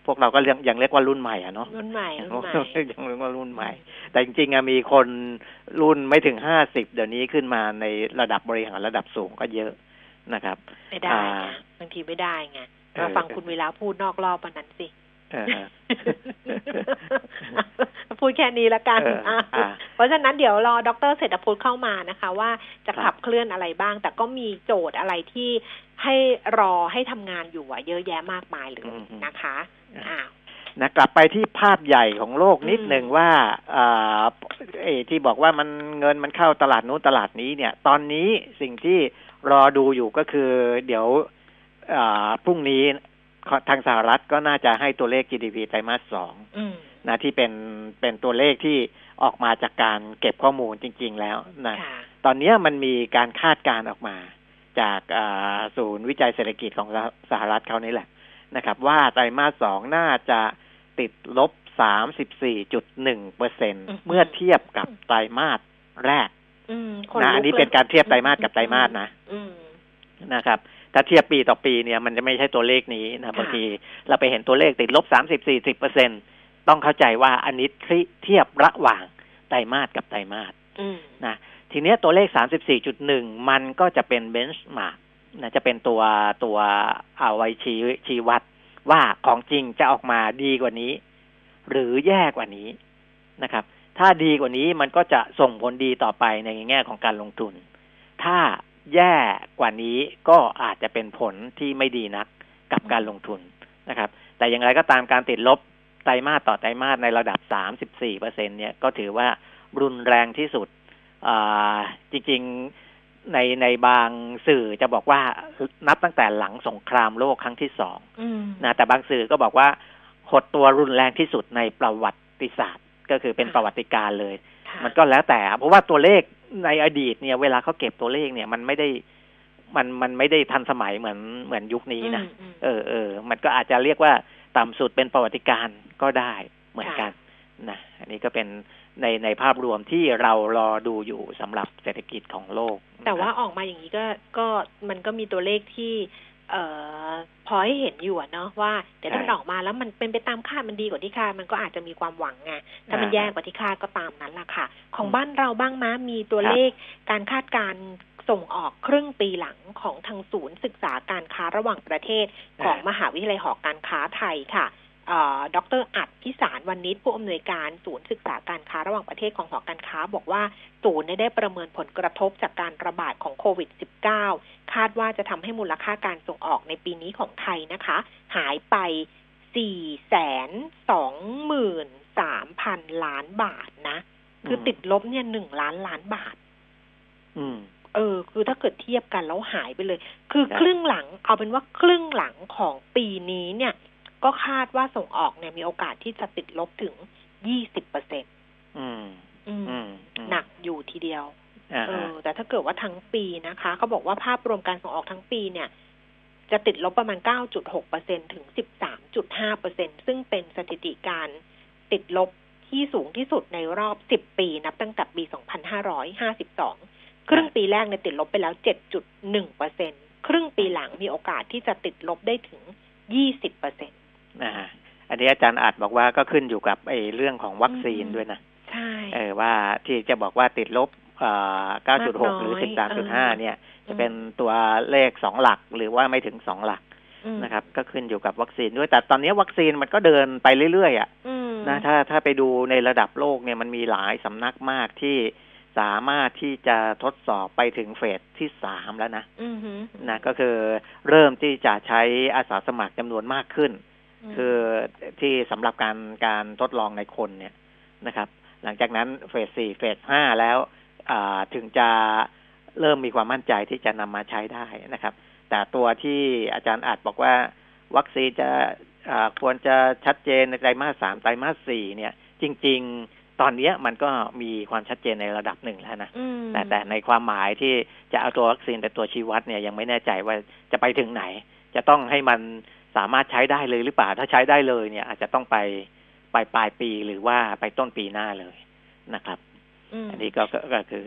พวกเราก็ยังยังเรียกว่ารุ่นใหม่อะเนาะรุ่นใหม่ยังรุ่นใหม่เรียกว่ารุ่นใหม่ แต่จริงๆอะมีคนรุ่นไม่ถึงห้าสิบเดี๋ยวนี้ขึ้นมาในระดับบริหารระดับสูงก็เยอะนะครับ ไม่ได้อ่าไงบางทีไม่ได้ไงเออเราฟังคุณเวลาพูดนอกรอบวันนั้นสิเออ พูดแค่นี้ละกันเอออะอะเพราะฉะนั้นเดี๋ยวรอดรเศรษฐพุทธเข้ามานะคะ ว่าจะครับขับเคลื่อนอะไรบ้าง แต่ก็มีโจทย์อะไรที่ให้รอให้ทำงานอยู่อะเยอะแยะมากมายเลยนะคะอ้าวนะกลับไปที่ภาพใหญ่ของโลกนิดอืมหนึ่งว่าอ่าเออที่บอกว่ามันเงินมันเข้าตลาดนู้นตลาดนี้เนี่ย ตอนนี้สิ่งที่รอดูอยู่ก็คือ เดี๋ยวอ่าพรุ่งนี้ทางสหรัฐก็น่าจะให้ตัวเลข GDP ไตรมาสสองอืม นะที่เป็นเป็นตัวเลขที่ออกมาจากการเก็บข้อมูลจริง ๆ แล้วนะค่ะตอนเนี้ยมันมีการคาดการณ์ออกมา จากอ่าศูนย์วิจัยเศรษฐกิจของสหสหรัฐเขานี่แหละนะครับ ว่าไตรมาสสองน่าจะติดลบ34.1เปอร์เซ็นเมื่อเทียบกับไตรมาสแรกอืมนะอันนี้เป็นการเทียบไตรมาสกับไตรมาสนะอืมนะครับ ถ้าเทียบปีต่อปีเนี่ยมันจะไม่ใช่ตัวเลขนี้นะค่ะบางทีเราไปเห็นตัวเลขติดลบ30-40เปอร์เซ็นต้ องเข้าใจว่าอันนี้เทียบระหว่างไตรมาสกับไตรมาสอืมนะทีเนี้ยตัวเลข 34.1 มันก็จะเป็นเบนช์มาร์กนะจะเป็นตัวตัวเอาไว้ชี้ชี้วัดว่าของจริงจะออกมาดีกว่านี้ หรือแย่กว่านี้นะครับ ถ้าดีกว่านี้มันก็จะส่งผลดีต่อไปในแง่ของการลงทุน ถ้าแย่กว่านี้ก็อาจจะเป็นผลที่ไม่ดีนักกับการลงทุนนะครับ แต่อย่างไรก็ตามการติดลบ ไตรมาสต่อไตรมาสในระดับ 34เปอร์เซ็นเนี่ยก็ถือว่ารุนแรงที่สุดอ่าจริงๆในในบางสื่อจะบอกว่านับตั้งแต่หลังสงครามโลกครั้งที่สองอืมนะแต่บางสื่อก็บอกว่าหดตัวรุนแรงที่สุดในประวัติศาสตร์ ก็คือเป็นค่ะประวัติการเลยค่ะมันก็แล้วแต่ เพราะว่าตัวเลขในอดีตเนี่ยเวลาเขาเก็บตัวเลขเนี่ยมันไม่ได้มันมันไม่ได้ทันสมัยเหมือนเหมือนยุคนี้นะอืมเออเออมันก็อาจจะเรียกว่า ต่ำสุดเป็นประวัติการณ์ก็ได้เหมือนกันนะอันนี้ก็เป็นในในภาพรวมที่เรารอดูอยู่สำหรับเศรษฐกิจของโลก แต่ว่านะครับออกมาอย่างนี้ก็ก็มันก็มีตัวเลขที่เอ่อพอให้เห็นอยู่อะเนาะว่าเดี๋ยวถ้ามันใช่ออกมาแล้วมันเป็นไปตามคาดมันดีกว่าที่คาดมันก็อาจจะมีความหวังไงถ้ามันอ่าแย่กว่าที่คาดก็ตามนั้นล่ะค่ะ ของอืมบ้านเราบ้างมะมีตัวครับเลขการคาดการณ์ ส่งออกครึ่งปีหลังของทางศูนย์ศึกษาการค้าระหว่างประเทศของมหาวิทยาลัยหอการค้าไทยค่ะเอ่อดรอัดพิสารวันนิชผู้อำนวยการศูนย์ศึกษาการค้าระหว่างประเทศของหอการค้า บอกว่าศูนย์เนี่ยได้ประเมินผลกระทบจากการระบาดของโควิด -19 คาดว่าจะทำให้มูลค่าการส่งออกในปีนี้ของไทยนะคะ หายไป 4 2 3 0 0 0ล้านบาทนะ คือติดลบเนี่ยหนึ่งล้านล้านบาท อืม เเออ คือถ้าเกิดเทียบกันแล้วหายไปเลย คือครับครึ่งหลัง เอาเป็นว่าครึ่งหลังของปีนี้เนี่ย ก็คาดว่าส่งออกเนี่ยมีโอกาสที่จะติดลบถึงยี่สิบเปอร์เซ็นตอืมอืมอืมอืมหนักอยู่ทีเดียวอ่าเอฮะอแต่ถ้าเกิดว่าทั้งปีนะคะเขาบอกว่าภาพรวมการส่งออกทั้งปีเนี่ย จะติดลบประมาณ 9.6เปอร์เซ็นถึง 13.5เปอร์เซ็นซึ่งเป็นสถิติการติดลบที่สูงที่สุดในรอบ 10 ปี นับตั้งแต่ปี 2552 ครึ่งปีแรกเนี่ยติดลบไปแล้ว 7.1เปอร์เซ็นครึ่งปีหลังมีโอกาสที่จะติดลบได้ถึง 20เปอร์เซ็นนะฮะอันนี้อาจารย์อาจบอกว่าก็ขึ้นอยู่กับไอ้เรื่องของวัคซีนอืมด้วยนะใช่เออว่าที่จะบอกว่าติดลบเอ่อมากน้อย9.6 หรือเออ13.5 เนี่ย จะเป็นตัวเลขสองหลักหรือว่าไม่ถึงสองหลักอืมนะครับ ก็ขึ้นอยู่กับวัคซีนด้วยแต่ตอนนี้วัคซีนมันก็เดินไปเรื่อยๆอะอืมนะถ้าถ้าไปดูในระดับโลกเนี่ยมันมีหลายสำนักมากที่ สามารถที่จะทดสอบไปถึงเฟสที่สามแล้วนะอือหือนะก็คือเริ่มที่จะใช้อาสาสมัครจำนวนมากขึ้นมคือที่สำหรับการการทดลองในคนเนี่ยนะครับ หลังจากนั้นเฟสสี่เฟสห้าแล้วอ่าถึงจะเริ่มมีความมั่นใจที่จะนำมาใช้ได้นะครับ แต่ตัวที่อาจารย์อาจบอกว่า วัคซีนจะอ่าควรจะชัดเจนในไตรมาสสามไตรมาสสี่เนี่ย จริง ๆ ตอนเนี้ยมันก็มีความชัดเจนในระดับหนึ่งแล้วนะอืมแต่แต่ในความหมายที่จะเอาตัววัคซีนเป็นตัวชี้วัดเนี่ยยังไม่แน่ใจว่าจะไปถึงไหน จะต้องให้มันสามารถใช้ได้เลยหรือเปล่าถ้าใช้ได้เลยเนี่ย อาจจะต้องไปปลายปลายปีหรือว่าไปต้นปีหน้าเลยนะครับมอันนี้ก็ก็ก็คือ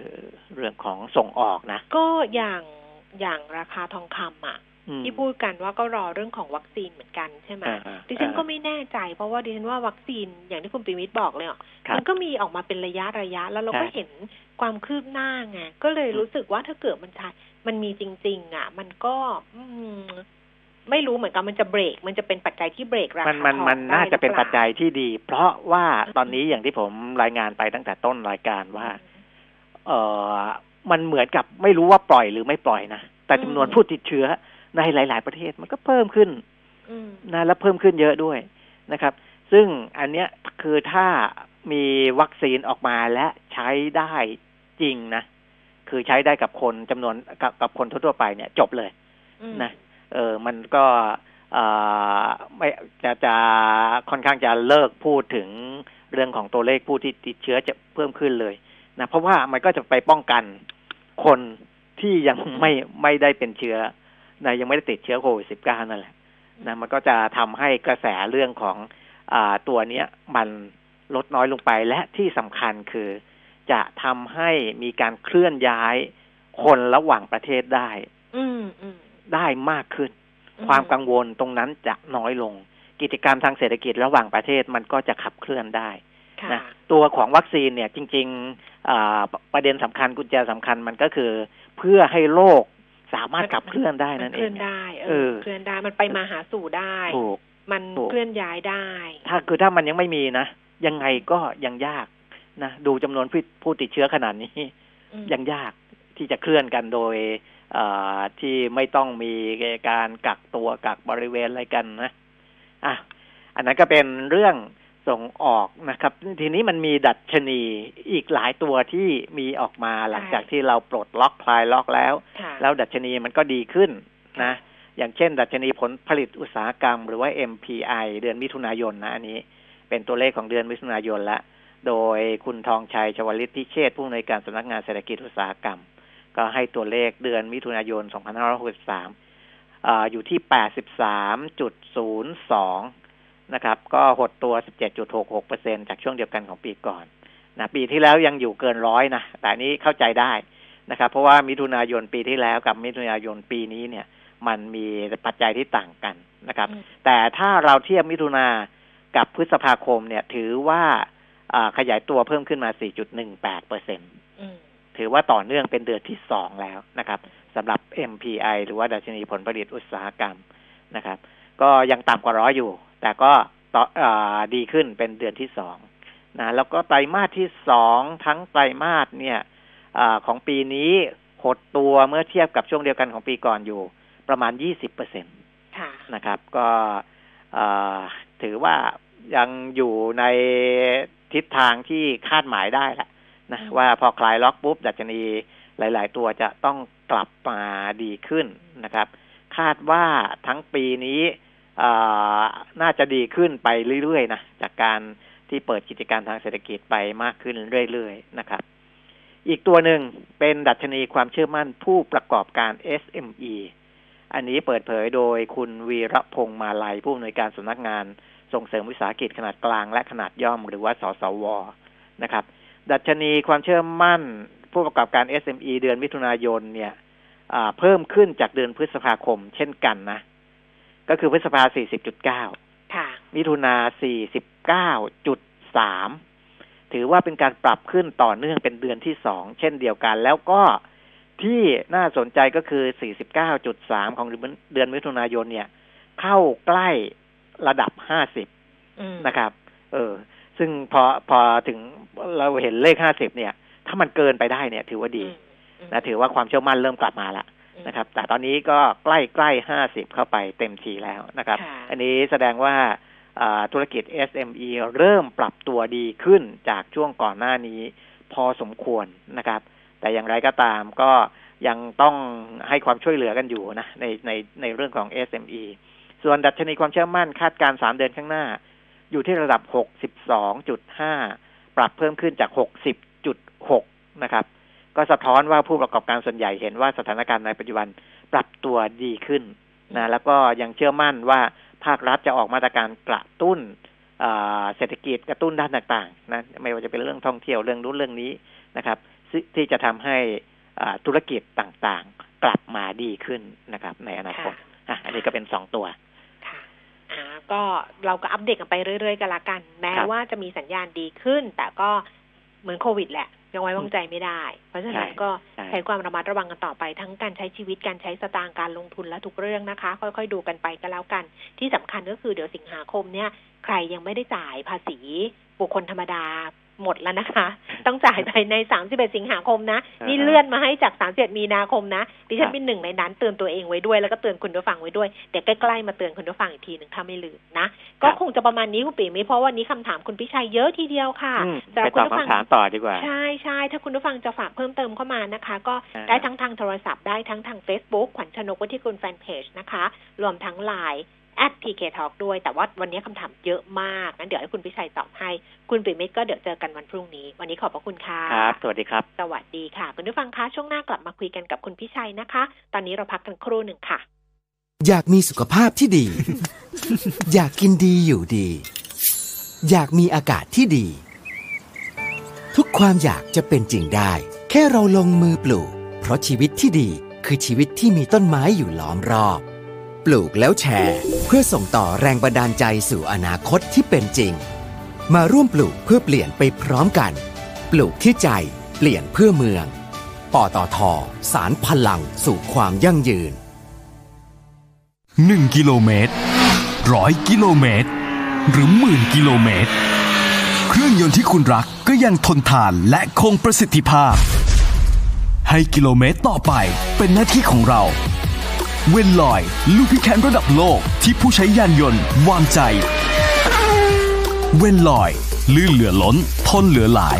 เรื่องของส่งออกนะ ก็อย่างอย่างราคาทองคำอะอืม ที่พูดกันว่าก็รอเรื่องของวัคซีนเหมือนกันใช่ไหมอ่าฮะดิฉันก็อ่าไม่แน่ใจเพราะว่าดิฉันว่าวัคซีนอย่างที่คุณปิมิตบอกเลยอะครับมันก็มีออกมาเป็นระยะระยะ แล้วเราก็ใช่เห็นความคืบหน้าไงก็เลยอืมรู้สึกว่าถ้าเกิดมันใช่มันมีจริง ๆ อะ มันก็อืมไม่รู้เหมือนกันมันจะเบรก มันจะเป็นปัจจัยที่เบรกรามันคามันทองมันได้น่าจะเป็นหรือปัจล่จัยที่ดี เพราะว่าตอนนี้อย่างที่ผมรายงานไปตั้งแต่ต้นรายการว่า เออมันเหมือนกับไม่รู้ว่าปล่อยหรือไม่ปล่อยนะแต่จำนวนอืมผู้ติดเชื้อ ในหลาย ๆ ประเทศมันก็เพิ่มขึ้นอืมนะและเพิ่มขึ้นเยอะด้วยนะครับ ซึ่งอันเนี้ยคือถ้ามีวัคซีนออกมาและใช้ได้จริงนะ คือใช้ได้กับคนจำนวนกับกับคนทั่วๆไปเนี่ย จบเลยอืมนะเออ มันก็เอ่อไม่จะจะค่อนข้างจะเลิกพูดถึงเรื่องของตัวเลขผู้ที่ติดเชื้อจะเพิ่มขึ้นเลยนะเพราะว่ามันก็จะไปป้องกันคนที่ยังไม่ไม่ได้เป็นเชื้อ นะยังไม่ได้ติดเชื้อโควิดสิบเก้านั่นแหละนะมันก็จะทำให้กระแสเรื่องของอ่าตัวเนี้ยมันลดน้อยลงไปและที่สำคัญคือจะทำให้มีการเคลื่อนย้ายคนระหว่างประเทศได้ อืมอืมได้มากขึ้นอืมความกังวลตรงนั้นจะน้อยลง กิจกรรมทางเศรษฐกิจระหว่างประเทศมันก็จะขับเคลื่อนได้ค่ะนะตัวของวัคซีนเนี่ยจริงๆอ่าประเด็นสำคัญกุญแจสำคัญมันก็คือ เพื่อให้โลก สามารถขับเคลื่อนได้มันั่นเคเอลื่งอนได้เอเอออเคลื่อนได้มันไปมาหาสู่ได้ถูกมันถูกเคลื่อนย้ายได้ ถ้าคือถ้ามันยังไม่มีนะ ยังไงก็ยังยากนะดูจำนวนผู้ผู้ติดเชื้อขนาดนี้อืมยังยากที่จะเคลื่อนกันโดยเอ่อที่ไม่ต้องมีการกักตัวกักบริเวณอะไรกันนะอะอันนั้นก็เป็นเรื่อง ส่งออกนะครับ ทีนี้มันมีดัชนีอีกหลายตัวที่มีออกมาหลังจากที่เราปลดล็อกคลายล็อกแล้วค่ะแล้วดัชนีมันก็ดีขึ้นนะ อย่างเช่น ดัชนีผลผลิตอุตสาหกรรม หรือว่า MPI เดือนมิถุนายนนะอันนี้ เป็นตัวเลขของเดือนมิถุนายนละ โดยคุณทองชัยชวลิตพิเชษฐ์ผู้อำนวยการสำนักงานเศรษฐกิจอุตสาหกรรม ก็ให้ตัวเลขเดือนมิถุนายน 2563อ่าอยู่ที่ 83.02 นะครับ ก็หดตัว 17.66%จากช่วงเดียวกันของปีก่อนนะปีที่แล้วยังอยู่เกินร้อยนะ แต่อันนี้เข้าใจได้นะครับ เพราะว่ามิถุนายนปีที่แล้วกับมิถุนายนปีนี้เนี่ย มันมีปัจจัยที่ต่างกันนะครับอืมแต่ถ้าเราเทียบมิถุนากับพฤษภาคมเนี่ย ถือว่าอ่าขยายตัวเพิ่มขึ้นมา 4.18เปอร์เซ็นต์อืมถือว่าต่อเนื่องเป็นเดือนที่สองแล้วนะครับสำหรับ MPI หรือว่าดัชนีผลผลิตอุตสาหกรรมนะครับ ก็ยังต่ำกว่าร้อยอยู่ แต่ก็ต่ออาดีขึ้นเป็นเดือนที่สองนะแล้วก็ไตรมาสที่สองทั้งไตรมาสเนี่ยอาของปีนี้หดตัวเมื่อเทียบกับช่วงเดียวกันของปีก่อนอยู่ประมาณ20เปอร์เซ็นตค่ะนะครับ ก็อ่าถือว่ายังอยู่ในทิศทางที่คาดหมายได้แหละนะอืมว่าพอคลายล็อกปุ๊บดัชนีหลาย ๆ ตัวจะต้องกลับมาดีขึ้นนะครับ คาดว่าทั้งปีนี้ น่าจะดีขึ้นไปเรื่อยๆนะจากการที่เปิดกิจการทางเศรษฐกิจไปมากขึ้นเรื่อยๆนะครับ อีกตัวหนึ่งเป็นดัชนีความเชื่อมั่นผู้ประกอบการ SME อันนี้เปิดเผยโดยคุณวีระพงษ์มาลัย ผู้อำนวยการสำนักงานส่งเสริมวิสาหกิจขนาดกลางและขนาดย่อมหรือว่าสสวนะครับ ดัชนีความเชื่อมั่นผู้ประกอบการ SME เดือนมิถุนายนเนี่ยเพิ่มขึ้นจากเดือนพฤษภาคมเช่นกันนะ ก็คือพฤษภา40.9มิถุนา49.3ถือว่าเป็นการปรับขึ้นต่อเนื่องเป็นเดือนที่สองเช่นเดียวกัน แล้วก็ที่น่าสนใจก็คือ 49.3 ของเดือนมิถุนายนเนี่ย เข้าใกล้ระดับ 50 นะครับ เออ ซึ่งพอพอถึงเราเห็นเลข 50 เนี่ย ถ้ามันเกินไปได้เนี่ย ถือว่าดีนะถือว่าความเชื่อมั่นเริ่มกลับมาละ นะครับ แต่ตอนนี้ก็ใกล้ใกล้ห้าสิบเข้าไปเต็มทีแล้วนะครับ อันนี้แสดงว่าธุรกิจ SME เริ่มปรับตัวดีขึ้นจากช่วงก่อนหน้านี้พอสมควรนะครับ แต่อย่างไรก็ตามก็ยังต้องให้ความช่วยเหลือกันอยู่นะในในในเรื่องของ SME ส่วนดัชนีความเชื่อมั่นคาดการสามเดือนข้างหน้า อยู่ที่ระดับ 62.5 ปรับเพิ่มขึ้นจาก 60.6 นะครับ ก็สะท้อนว่าผู้ประกอบการส่วนใหญ่เห็นว่าสถานการณ์ในปัจจุบันปรับตัวดีขึ้นนะแล้วก็ยังเชื่อมั่นว่าภาครัฐจะออกมาตรการกระตุ้นเศรษฐกิจกระตุ้นด้านต่างๆนะไม่ว่าจะเป็นเรื่องท่องเที่ยวเรื่องนู้นเรื่องนี้นะครับ ที่จะทำให้ธุรกิจต่างๆ กลับมาดีขึ้นนะครับ ในอนาคตอันนี้ก็เป็นสองตัวก็เราก็อัปเดตกันไปเรื่อยๆกันละกัน แม้ว่าจะมีสัญญาณดีขึ้น แต่ก็เหมือนโควิดแหละ ยังไว้วางใจไม่ได้ เพราะฉะนั้นก็ใช้ความระมัดระวังกันต่อไปทั้งการใช้ชีวิตการใช้สตางค์การลงทุนและทุกเรื่องนะคะ ค่อยๆดูกันไปก็แล้วกัน ที่สำคัญก็คือเดี๋ยวสิงหาคมเนี่ย ใครยังไม่ได้จ่ายภาษีบุคคลธรรมดาหมดแล้วนะคะ ต้องจ่ายภายใน 31 สิงหาคมนะ นี่เลื่อนมาให้จาก 31 มีนาคมนะดิฉันเป็นหนึ่งในนั้นเตือนตัวเองไว้ด้วยแล้วก็เตือนคุณผู้ฟังไว้ด้วยเดี๋ยวใกล้ๆมาเตือนคุณผู้ฟังอีกทีหนึ่งถ้าไม่ลืมนะ ก็คงจะประมาณนี้คุณปีไม่เพราะวันนี้คำถามคุณพิชัยเยอะทีเดียวค่ะแต่คุณผู้ฟังถามต่อดีกว่า ใช่ใช่ถ้าคุณผู้ฟังจะฝากเพิ่มเติมเข้ามานะคะ ก็ได้ทั้งทางโทรศัพท์ได้ทั้งทาง Facebook ขวัญชนกวัฒที่คุณแฟนเพจนะคะ รวมทั้งไลน์ add PK Talk ด้วย แต่ว่าวันนี้คำถามเยอะมากงั้นเดี๋ยวให้คุณพิชัยตอบให้ คุณปิมิตก็เดี๋ยวเจอกันวันพรุ่งนี้ วันนี้ขอบพระคุณค่ะครับ สวัสดีครับ สวัสดีค่ะ คุณผู้ฟังคะช่วงหน้ากลับมาคุยกันกับคุณพิชัยนะคะ ตอนนี้เราพักกันครู่หนึ่งค่ะ อยากมีสุขภาพที่ดี อยากกินดีอยู่ดี อยากมีอากาศที่ดี ทุกความอยากจะเป็นจริงได้ แค่เราลงมือปลูก เพราะชีวิตที่ดีคือชีวิตที่มีต้นไม้อยู่ล้อมรอบป ลูกแล้วแชร์ เพื่อส่งต่อแรงบันดาลใจสู่อนาคตที่เป็นจริง มาร่วมปลูกเพื่อเปลี่ยนไปพร้อมกัน ปลูกที่ใจเปลี่ยนเพื่อเมืองปตทสารพลังสู่ความยั่งยืน 1 กิโลเมตรร้อยกิโลเมตร หรือหมื่นกิโลเมตร เครื่องยนต์ที่คุณรักก็ยังทนทานและคงประสิทธิภาพ ให้กิโลเมตรต่อไปเป็นหน้าที่ของเรา เวนลอยลูกพิแคนระดับโลกที่ผู้ใช้ยานยนต์วางใจ เวนลอย ลื่นเหลือล้น ทนเหลือหลาย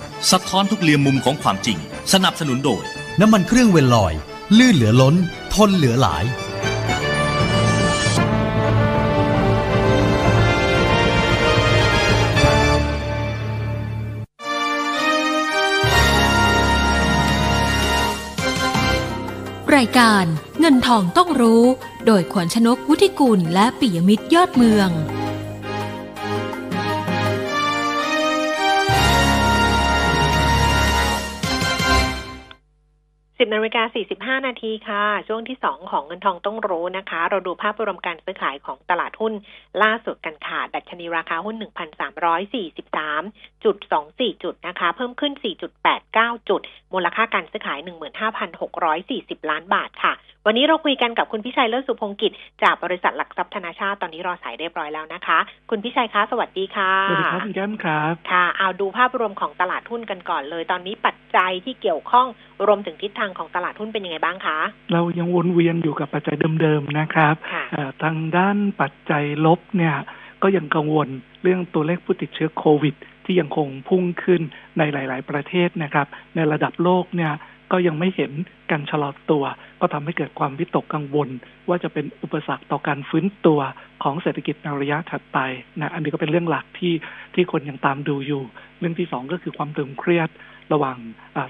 สะท้อนทุกเรียมมุมของความจริง สนับสนุนโดย น้ำมันเครื่องเวลลอย ลื่นเหลือล้น ทนเหลือหลาย รายการเงินทองต้องรู้ โดยขวัญชนกวุฒิกุลและปิยมิตรยอดเมือง นาฬิกา 45 นาทีค่ะ ช่วงที่ 2 ของเงินทองต้องรู้นะคะ เราดูภาพรวมการซื้อขายของตลาดหุ้นล่าสุดกันค่ะ ดัชนีราคาหุ้น 1,343.24 จุดนะคะ เพิ่มขึ้น 4.89 จุด มูลค่าการซื้อขาย 15,640 ล้านบาทค่ะ วันนี้เราคุยกันกับคุณพิชัยเลิศสุพงกิจจากบริษัทหลักทรัพย์ธนาชาติตอนนี้รอสายเรียบร้อยแล้วนะคะ คุณพิชัยคะสวัสดีค่ะสวัสดีครับคุณแก้มครับค่ะ เอาดูภาพรวมของตลาดหุ้นกันก่อนเลย ตอนนี้ปัจจัยที่เกี่ยวข้องรวมถึงทิศทางของตลาดหุ้นเป็นยังไงบ้างคะ เรายังวนเวียนอยู่กับปัจจัยเดิมๆนะครับค่ะเอ่อทางด้านปัจจัยลบเนี่ยก็ยังกังวลเรื่องตัวเลขผู้ติดเชื้อโควิด ที่ยังคงพุ่งขึ้นในหลาย ๆ ประเทศนะครับ ในระดับโลกเนี่ย ก็ยังไม่เห็นการชะลอตัว ก็ทำให้เกิดความวิตกกังวล ว่าจะเป็นอุปสรรคต่อการฟื้นตัวของเศรษฐกิจในระยะถัดไปนะอันนี้ก็เป็นเรื่องหลักที่ที่คนยังตามดูอยู่ เรื่องที่สองก็คือความตึงเครียดระหว่าง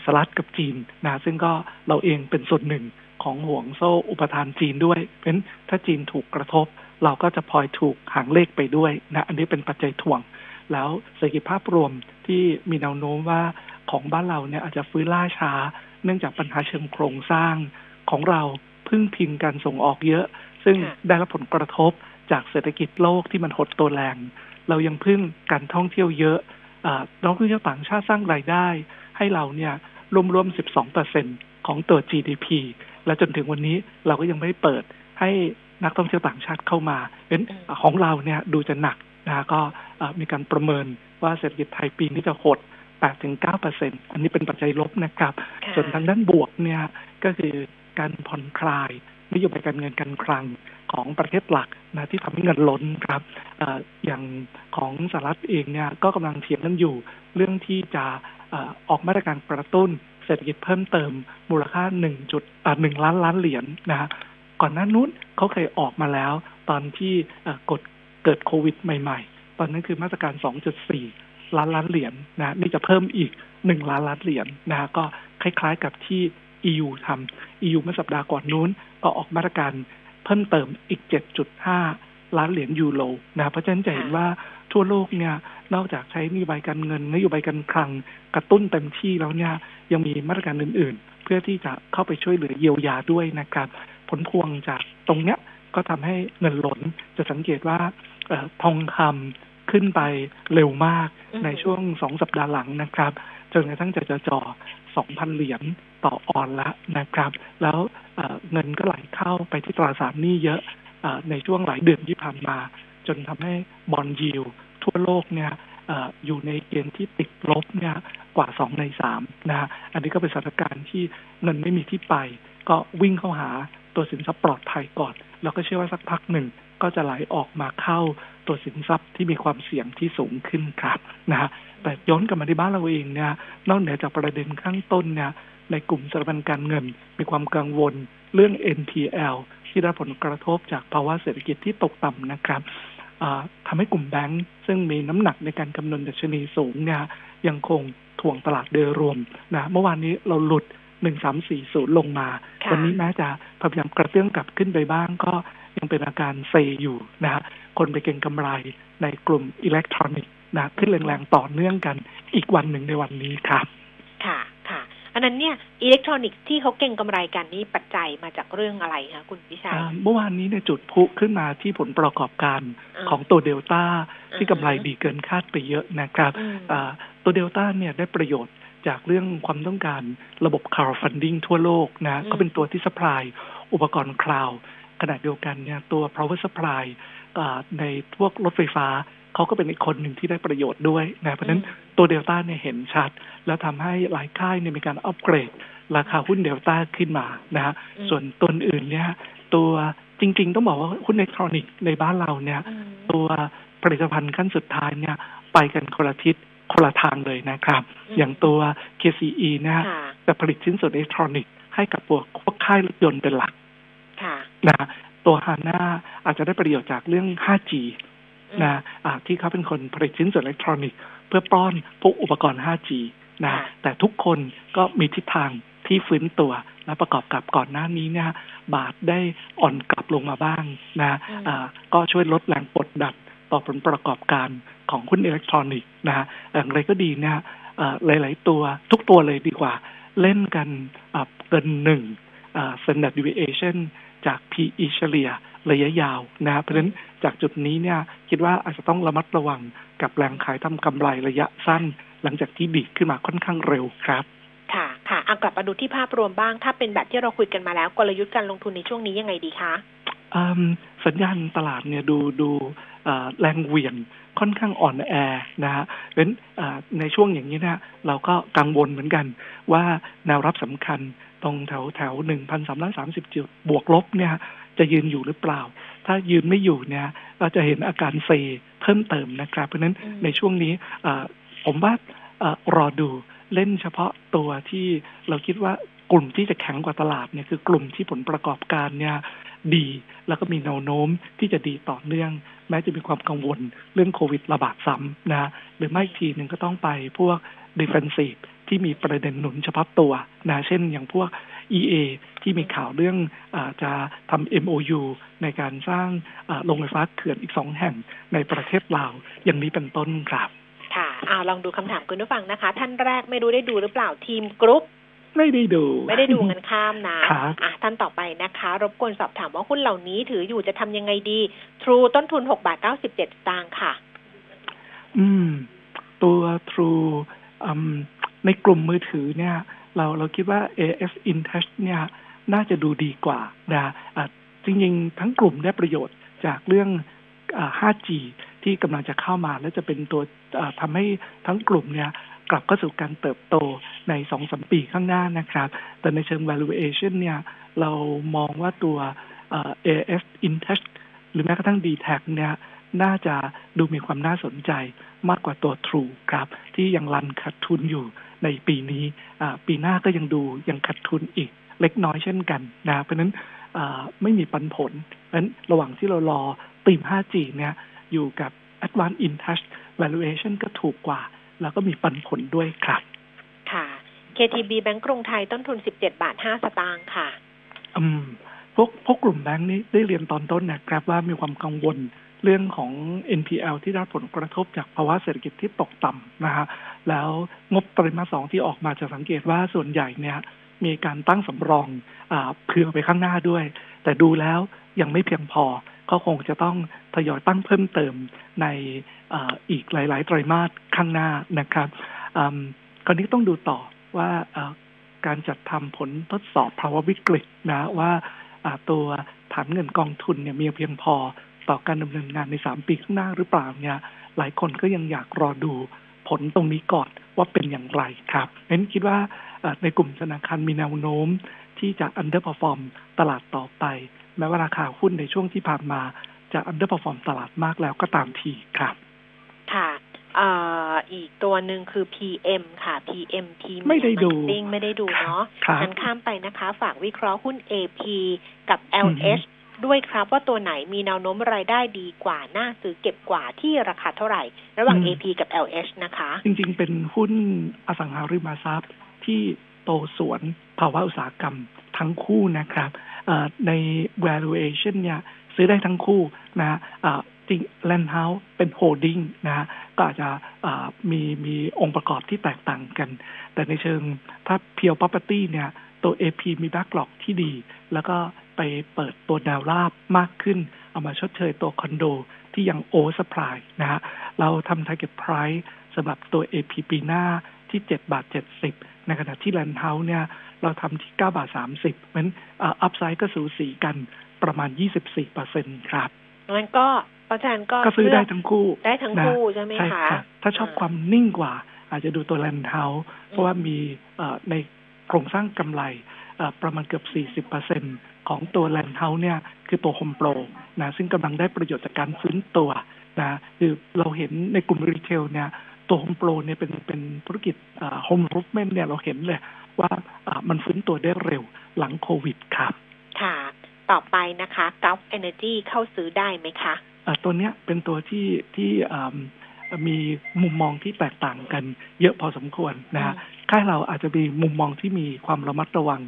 สหรัฐกับจีนนะซึ่งก็เราเองเป็นส่วนหนึ่งของห่วงโซ่อุปทานจีนด้วย เพราะฉะนั้นถ้าจีนถูกกระทบ เราก็จะพลอยถูกหางเลขไปด้วยนะอันนี้เป็นปัจจัยถ่วง แล้วเศรษฐกิจภาพรวมที่มีแนวโน้มว่าของบ้านเราเนี่ยอาจจะฟื้นล่าช้า เนื่องจากปัญหาเชิงโครงสร้างของเราพึ่งพิงการส่งออกเยอะ ซึ่งค่ะได้รับผลกระทบจากเศรษฐกิจโลกที่มันหดตัวแรง เรายังพึ่งการท่องเที่ยวเยอะอานักท่องเที่ยวต่างชาติสร้างรายได้ ให้เราเนี่ยรวมๆ 12เปอร์เซ็นของตัว GDP และจนถึงวันนี้เราก็ยังไม่เปิดให้นักท่องเที่ยวต่างชาติเข้ามาเพราะฉะนั้นของเราเนี่ยดูจะหนักนะก็เอ่อมีการประเมินว่าเศรษฐกิจไทยปีนี้จะหด 8-9เปอร์เซ็นอันนี้เป็นปัจจัยลบนะครับค่ะส่วนทางด้านบวกเนี่ยก็คือการผ่อนคลายนโยบายการเงินการคลังของประเทศหลักนะที่ทำให้เงินล้นครับเอออย่างของสหรัฐเองเนี่ยก็กำลังเถียงกันอยู่ เรื่องที่จะเอ่อออกมาตรการกระตุ้นเศรษฐกิจเพิ่มเติมมูลค่า1จุดหนึ่งล้านล้านเหรียญนะฮะก่อนหน้านู้นเขาเคยออกมาแล้ว ตอนที่เอ่อกดเกิดโควิดใหม่ ๆ ตอนนั้นคือมาตรการ 2.4 ล้านล้านเหรียญนะนี่จะเพิ่มอีก1ล้านล้านเหรียญนะฮะก็คล้ายๆกับที่ EU ทำ EU เมื่อสัปดาห์ก่อนนู้น ก็ออกมาตรการเพิ่มเติมอีก 7.5 ล้านเหรียญยูโรนะเพราะฉะนั้นจะเห็นว่าทั่วโลกเนี่ยนอกจากใช้นโยบายการเงินนโยบายการคลังกระตุ้นเต็มที่แล้วเนี่ยยังมีมาตรการอื่น ๆ เพื่อที่จะเข้าไปช่วยเหลือเยียวยาด้วยนะครับ ผลพวงจากตรงเนี้ยก็ทำให้เงินหล่นจะสังเกตว่าเออทองคำ ขึ้นไปเร็วมากอือฮึในช่วงสองสัปดาห์หลังนะครับ จนกระทั่งจะจะจ่อสองพันเหรียญต่อออนละนะครับ แล้วเอ่อเงินก็ไหลเข้าไปที่ตราสารหนี้เยอะเออในช่วงหลายเดือนที่ผ่านมา จนทำให้บอลยิวทั่วโลกเนี่ยเอออยู่ในเกณฑ์ที่ติดลบเนี่ยกว่าสองในสามนะฮะอันนี้ก็เป็นสถานการณ์ที่เงินไม่มีที่ไป ก็วิ่งเข้าหาตัวสินทรัพย์ปลอดภัยก่อน แล้วก็เชื่อว่าสักพักหนึ่งก็จะไหลออกมาเข้า ตัวสินทรัพย์ที่มีความเสี่ยงที่สูงขึ้นครับนะฮะแต่ย้อนกลับมาที่บ้านเราเองเนี่ยนอกเหนือจากประเด็นข้างต้นเนี่ยในกลุ่มสถาบันการเงิน มีความกังวลเรื่อง NPL ที่ได้รับผลกระทบจากภาวะเศรษฐกิจที่ตกต่ำนะครับอ่าทำให้กลุ่มแบงก์ซึ่งมีน้ำหนักในการคำนวณดัชนีสูงเนี่ยยังคงถ่วงตลาดโดยรวมนะเมื่อวานนี้เราหลุด 1340 ลงมาค่ะวันนี้แม้จะพยายามกระเตื้องกลับขึ้นไปบ้างก็ ยังเป็นอาการเซอยู่นะฮะคนไปเก็งกำไรในกลุ่มอิเล็กทรอนิกส์นะขึ้นแรงๆต่อเนื่องกันอีกวันหนึ่งในวันนี้ครับ ค่ะค่ะอันนั้นเนี่ยอิเล็กทรอนิกส์ที่เขาเก่งกำไรกันนี่ปัจจัยมาจากเรื่องอะไรคะคุณพิชัยอ่าเมื่อวานนี้เนี่ยจุดพลุขึ้นมาที่ผลประกอบการอ่าของตัวเดลต้าที่อือฮึกำไรดีเกินคาดไปเยอะนะครับอืมอ่าตัวเดลต้าเนี่ยได้ประโยชน์จากเรื่องความต้องการระบบ cloud funding ทั่วโลกนะอืมก็เป็นตัวที่ supply อุปกรณ์ cloud ขณะเดียวกันเนี่ยตัว power supply อ่าในพวกรถไฟฟ้าเขาก็เป็นอีกคนหนึ่งที่ได้ประโยชน์ด้วยนะเพราะฉะนั้นตัวเดลต้าเนี่ยเห็นชัด แล้วทำให้หลายค่ายเนี่ยมีการอัปเกรด ราคาหุ้นเดลต้าขึ้นมานะฮะอืมส่วนตัวอื่นเนี่ยตัวจริง ๆ ต้องบอกว่าหุ้นอิเล็กทรอนิกส์ในบ้านเราเนี่ยอืมตัวผลิตภัณฑ์ขั้นสุดท้ายเนี่ย ไปกันคนละทิศคนละทางเลยนะครับอืมอย่างตัว KCE เนี่ยค่ะจะผลิตชิ้นส่วนอิเล็กทรอนิกส์ให้กับพวกพวกค่ายรถยนต์เป็นหลักค่ะ นะตัวฮาน่าอาจจะได้ประโยชน์จากเรื่อง 5G อืมนะอ่าที่เขาเป็นคนผลิตชิ้นส่วนอิเล็กทรอนิกส์เพื่อป้อนพวกอุปกรณ์ 5G นะค่ะแต่ทุกคนก็มีทิศทางที่ฟื้นตัวและประกอบกับก่อนหน้านี้เนี่ยบาทได้อ่อนกลับลงมาบ้างนะอืมอ่าก็ช่วยลดแรงกดดันต่อผลประกอบการของหุ้นอิเล็กทรอนิกส์นะฮะอย่างไรก็ดีเนี่ยเอ่อหลาย ๆ ตัวทุกตัวเลยดีกว่า เล่นกันเกินหนึ่ง standard deviation จาก PE เฉลี่ยระยะยาวนะเพราะฉะนั้นจากจุดนี้เนี่ยคิดว่าอาจจะต้องระมัดระวังกับแรงขายทำกำไรระยะสั้น หลังจากที่ดีขึ้นมาค่อนข้างเร็วครับค่ะ ค่ะเอากลับมาดูที่ภาพรวมบ้าง ถ้าเป็นแบบที่เราคุยกันมาแล้ว กลยุทธ์การลงทุนในช่วงนี้ยังไงดีคะสัญญาณตลาดเนี่ยดูดูแรงเหวี่ยงค่อนข้างอ่อนแอนะฮะเป็นในช่วงอย่างนี้นะเราก็กังวลเหมือนกันว่าแนวรับสำคัญ ตรงแถวแถวหนึ่งพันสามร้อยสามสิบจุดบวกลบเนี่ย จะยืนอยู่หรือเปล่า ถ้ายืนไม่อยู่เนี่ยเราจะเห็นอาการเซเพิ่มเติมนะครับ เพราะฉะนั้นในช่วงนี้ผมว่ารอดูเล่นเฉพาะตัวที่เราคิดว่ากลุ่มที่จะแข็งกว่าตลาดเนี่ยคือกลุ่มที่ผลประกอบการเนี่ยดี แล้วก็มีแนวโน้มที่จะดีต่อเนื่อง แม้จะมีความกังวลเรื่องโควิดระบาดซ้ำนะหรือไม่ทีหนึ่งก็ต้องไปพวก defensive ที่มีประเด็นหนุนเฉพาะตัวนะเช่นอย่างพวก EA ที่มีข่าวเรื่องอจะทำ MOU ในการสร้างโรงไฟฟ้าเขื่อนอีกสองแห่งในประเทศลาวอย่างนี้เป็นต้นครับ ค่ะอาลองดูคำถามคุณผู้ฟังนะคะ ท่านแรกไม่รู้ได้ดูหรือเปล่าทีมกรุ๊ปไม่ได้ดู ไม่ได้ดูเงินข้ามนะอะท่านต่อไปนะคะ รบกวนสอบถามว่าหุ้นเหล่านี้ถืออยู่จะทำยังไงดี True ต้นทุนหกบาทเก้าสิบเจ็ดตางค์ค่ะ อืม ตัว True ในกลุ่มมือถือเนี่ย เราเราคิดว่า AS InTouch เนี่ยน่าจะดูดีกว่านะจริงๆ ทั้งกลุ่มได้ประโยชน์จากเรื่อง 5G ที่กำลังจะเข้ามาและจะเป็นตัวทำให้ทั้งกลุ่มเนี่ยกลับเข้าสู่การเติบโตในสองสมปีข้างหน้านะครับ แต่ในเชิง valuation เนี่ย เรามองว่าตัว AS Intouch หรือแม้กระทั่ง d t แทเนี่ย น่าจะดูมีความน่าสนใจมากกว่าตัว True ครับ ที่ยังรันขาดทุนอยู่ ในปีนี้ปีหน้าก็ยังดูยังขาดทุนอีกเล็กน้อยเช่นกันนะเพราะนั้นไม่มีปันผลเพราะนั้นระหว่างที่เรารอตีม 5G เนี่ยอยู่กับ Advanced InTouch valuation ก็ถูกกว่า แล้วก็มีปันผลด้วยครับ ค่ะ KTB แบงก์กรุงไทยต้นทุน 17 บาท 5 สตางค์ค่ะ อืม พวกพวกกลุ่มแบงก์นี้ได้เรียนตอนต้นนะครับว่ามีความกังวล เรื่องของ NPL ที่ได้ผลกระทบจากภาวะเศรษฐกิจที่ตกต่ำนะฮะแล้วงบไตรมาสสองที่ออกมาจะสังเกตว่าส่วนใหญ่เนี่ยมีการตั้งสำรองอเผื่อไปข้างหน้าด้วย แต่ดูแล้วยังไม่เพียงพอ ก็คงจะต้องทยอยตั้งเพิ่มเติมในออีกหลาย ๆ ไตรมาสข้างหน้านะครับคราวนี้ต้องดูต่อว่าการจัดทำผลทดสอบภาวะวิกฤตนะว่าตัวฐานเงินกองทุนเนี่ยมีเพียงพอ ต่อการดำเนินงานในสามปีข้างหน้าหรือเปล่าเนี่ย หลายคนก็ยังอยากรอดูผลตรงนี้ก่อนว่าเป็นอย่างไรครับเน้นคิดว่าในกลุ่มธนาคารมีแนวโน้มที่จะ underperform ตลาดต่อไป แม้ว่าราคาหุ้นในช่วงที่ผ่านมาจะ underperform ตลาดมากแล้วก็ตามทีครับ ค่ะอีกตัวหนึ่งคือ PM ค่ะ PM ทีไม่ได้ดูไม่ได้ดูเนาะงั้นข้ามไปนะคะ ฝากวิเคราะห์หุ้น AP กับ LH ด้วยครับว่าตัวไหนมีแนวโน้มรายได้ดีกว่า น่าซื้อเก็บกว่าที่ราคาเท่าไหร่ ระหว่าง AP กับ LH นะคะ จริงๆ เป็นหุ้นอสังหาริมทรัพย์ที่โตสวนภาวะอุตสาหกรรมทั้งคู่นะครับใน valuation เนี่ยซื้อได้ทั้งคู่นะจริงแลนด์เฮาส์เป็น holding นะก็อาจจะมีมีองค์ประกอบที่แตกต่างกัน แต่ในเชิงถ้าเพียว property เนี่ยตัว AP มี backlog ที่ดี แล้วก็ไปเปิดตัวแนวราบมากขึ้น เอามาชดเชยตัวคอนโดที่ยัง oversupply นะฮะเราทำ target price สำหรับตัว AP ปีหน้าที่ 7 บาท 70 ในขณะที่แลนด์เฮาส์เนี่ย เราทำที่ 9 บาท 30 เพราะฉะนั้น upside ก็สูสีกันประมาณ 24เปอร์เซ็นต์ครับงั้นก็เพราะฉะนั้นก็ก็ซื้อได้ทั้งคู่ ได้ทั้งคู่ใช่ไหมคะ ถ้าชอบความนิ่งกว่า อาจจะดูตัวแลนด์เฮาส์เพราะว่ามีในโครงสร้างกำไร ประมาณเกือบ 40เปอร์เซ็นต์ของตัวแลนด์เฮาส์เนี่ยคือตัวโฮมโปรนะซึ่งกำลังได้ประโยชน์จากการฟื้นตัวนะคือเราเห็นในกลุ่ม retail เนี่ยตัวโฮมโปรเนี่ยเป็นเป็นธุรกิจ home improvement เนี่ยเราเห็นเลยว่ามันฟื้นตัวได้เร็วหลังโควิดครับ ค่ะ ต่อไปนะคะก u ฟเอเนอร์จีเข้าซื้อได้ไหมคะะตัวเนี้ยเป็นตัวที่ที่ มีมุมมองที่แตกต่างกัน เยอะพอสมควรนะฮะค่ายเราอาจจะมีมุมมองที่มีความระมัดระวัง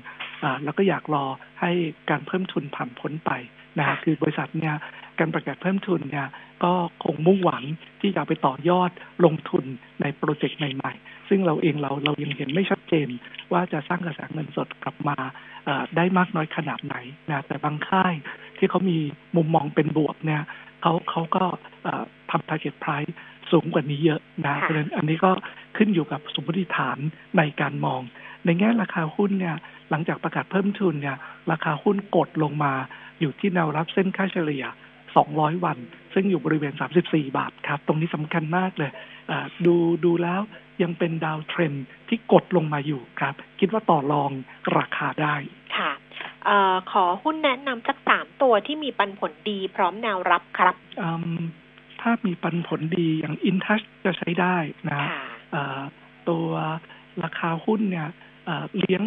แล้วก็อยากรอให้การเพิ่มทุนผ่านพ้นไปนะคือบริษัทเนี่ยการประกาศเพิ่มทุนเนี่ยก็คงมุ่งหวังที่จะไปต่อยอดลงทุนในโปรเจกต์ใหม่ๆ ซึ่งเราเองเราเรายังเห็นไม่ชัดเจน ว่าจะสร้างกระแสเงินสดกลับมาได้มากน้อยขนาดไหนนะแต่บางค่ายที่เขามีมุมมองเป็นบวกเนี่ยเขาเขาก็ทำ target price สูงกว่านี้เยอะนะเพราะฉะนั้นอันนี้ก็ขึ้นอยู่กับสมมติฐานในการมอง ในแง่ราคาหุ้นเนี่ยหลังจากประกาศเพิ่มทุนเนี่ยราคาหุ้นกดลงมาอยู่ที่แนวรับเส้นค่าเฉลี่ย 200 วัน ซึ่งอยู่บริเวณ 34 บาทครับ ตรงนี้สำคัญมากเลยดูดูแล้วยังเป็นดาวเทรนที่กดลงมาอยู่ครับ คิดว่าต่อรองราคาได้ค่ะอขอหุ้นแนะนำสักสามตัวที่มีปันผลดีพร้อมแนวรับครับ ถ้ามีปันผลดีอย่างอินทัชจะใช้ได้นะตัวราคาหุ้นเนี่ยเลี้ยง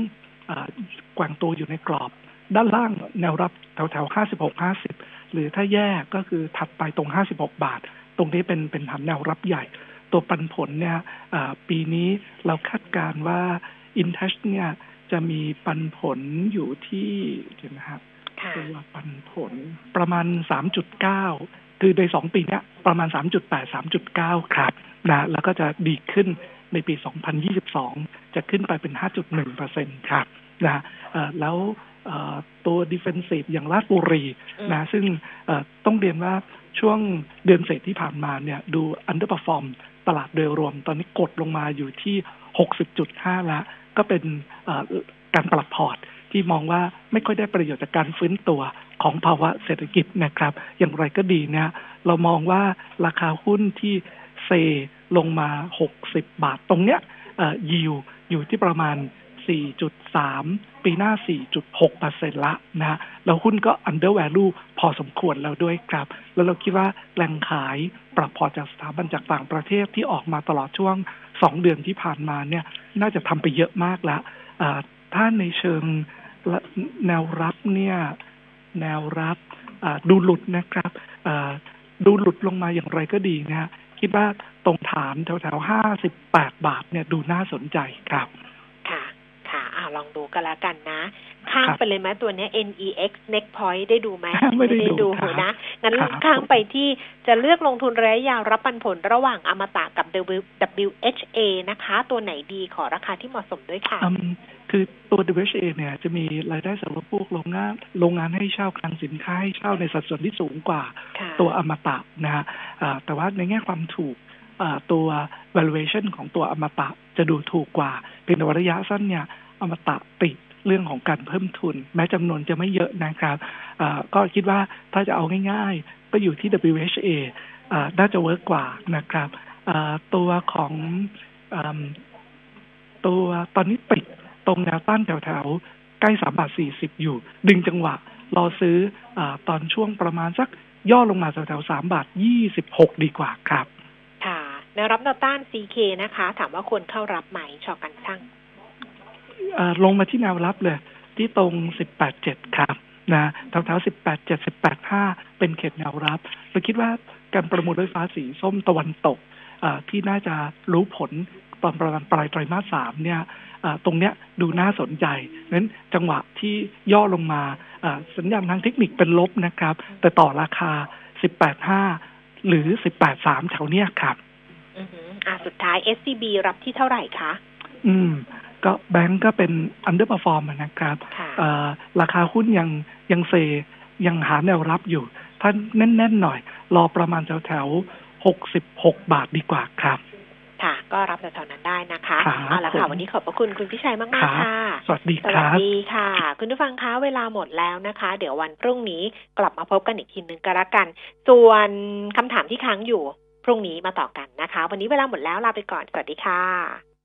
แกว่งตัวอยู่ในกรอบ ด้านล่างแนวรับแถวแถวห้าสิบหกห้าสิบหรือถ้าแย่ก็คือถัดไปตรงห้าสิบหกบาท ตรงนี้เป็นเป็นฐานแนวรับใหญ่ ตัวปันผลเนี่ยปีนี้เราคาดการว่าอินทัชเนี่ยจะมีปันผลอยู่ที่เห็นไหมครับตัวปันผลประมาณสามจุดเก้า คือในสองปีนี้ประมาณ 3.8 3.9 ครับนะแล้วก็จะดีขึ้นในปี 2022 จะขึ้นไปเป็น 5.1เปอร์เซ็นต์ครับนะแล้วตัว defensive อย่างราชบุรีนะซึ่งต้องเรียนว่าช่วงเดือนเศษที่ผ่านมาเนี่ยดู underperform ตลาดโดยรวม ตอนนี้กดลงมาอยู่ที่ 60.5แล้วก็เป็นการปรับพอร์ตที่มองว่าไม่ค่อยได้ประโยชน์จากการฟื้นตัว ของภาวะเศรษฐกิจนะครับ อย่างไรก็ดีเนี่ยเรามองว่าราคาหุ้นที่เซลงมา 60 บาทตรงเนี้ยยิวอยู่ที่ประมาณ 4.3 ปีหน้า 4.6เปอร์เซ็นละนะแล้วหุ้นก็ under value พอสมควรแล้วด้วยครับ แล้วเราคิดว่าแรงขายปรับพอจากสถาบันจากต่างประเทศที่ออกมาตลอดช่วง 2 เดือนที่ผ่านมาเนี่ย น่าจะทำไปเยอะมากแล้วถ้าในเชิงแนวรับเนี่ย แนวรับดูหลุดนะครับดูหลุดลงมาอย่างไรก็ดีนะคิดว่าตรงฐานแถวๆห้าสิบแปดบาทเนี่ยดูน่าสนใจครับ อ่าลองดูกันแล้วกันนะ ข้างไปเลยไหมตัวนี้ NEX Next Point ได้ดูไหมไม่ได้ดูนะงั้นข้างไปที่จะเลือกลงทุนระยะยาวรับปันผลระหว่างอมตะกับ WHA นะคะ ตัวไหนดีขอราคาที่เหมาะสมด้วยค่ะคือตัว WHA เนี่ยจะมีรายได้สำหรับพวกโรงงานโรงงานให้เช่าคลังสินค้าให้เช่าในสัดส่วนที่สูงกว่าตัวอมตะนะฮะแต่ว่าในแง่ความถูกตัว valuation ของตัวอมตะจะดูถูกกว่า เป็นระยะสั้นเนี่ย อมตะติดเรื่องของการเพิ่มทุน แม้จำนวนจะไม่เยอะนะครับก็คิดว่าถ้าจะเอาง่ายๆ ก็อยู่ที่ WHA น่าจะเวิร์กกว่านะครับตัวของตัวตอนนี้ปิดตรงแนวต้านแถวๆ ใกล้สามบาทสี่สิบอยู่ ดึงจังหวะ รอซื้ออตอนช่วงประมาณสักย่อลงมาแถวๆสามบาทยี่สิบหกดีกว่าครับ ค่ะแนวรับแนวต้าน CK นะคะ ถามว่าควรเข้ารับไหมชอกันช่าง ลงมาที่แนวรับเลย ที่ตรงสิบแปดเจ็ดครับนะแถวๆสิบแปดเจ็ดสิบแปดห้าเป็นเขตแนวรับเราคิดว่าการประมูลรถไฟฟ้าสีส้มตะวันตกที่น่าจะรู้ผลตอนประมาณปลายไตรมาสสามเนี่ยตรงเนี้ยดูน่าสนใจนั้นจังหวะที่ย่อลงมาสัญญาณทางเทคนิคเป็นลบนะครับ แต่ต่อราคา 18.5 หรือ 18.3 แถวเนี้ยครับอ่าสุดท้าย SCB รับที่เท่าไหร่คะ อืม ก็แบงก์ก็เป็น underperform นะครับราคาหุ้นยังยังเซยังหาแนวรับอยู่ ถ้าแน่นๆหน่อย รอประมาณแถวแถวหกสิบหกบาทดีกว่าครับค่ะ ก็รับแถวๆนั้นได้นะคะเอาละค่ะวันนี้ขอบพระคุณคุณพิชัยมากๆค่ะ สวัสดีครับสวัสดีค่ะ คุณผู้ฟังคะเวลาหมดแล้วนะคะ เดี๋ยววันพรุ่งนี้กลับมาพบกันอีกทีหนึ่งก็แล้วกัน ส่วนคำถามที่ค้างอยู่ พรุ่งนี้มาต่อกันนะคะ วันนี้เวลาหมดแล้วลาไปก่อนสวัสดีค่ะ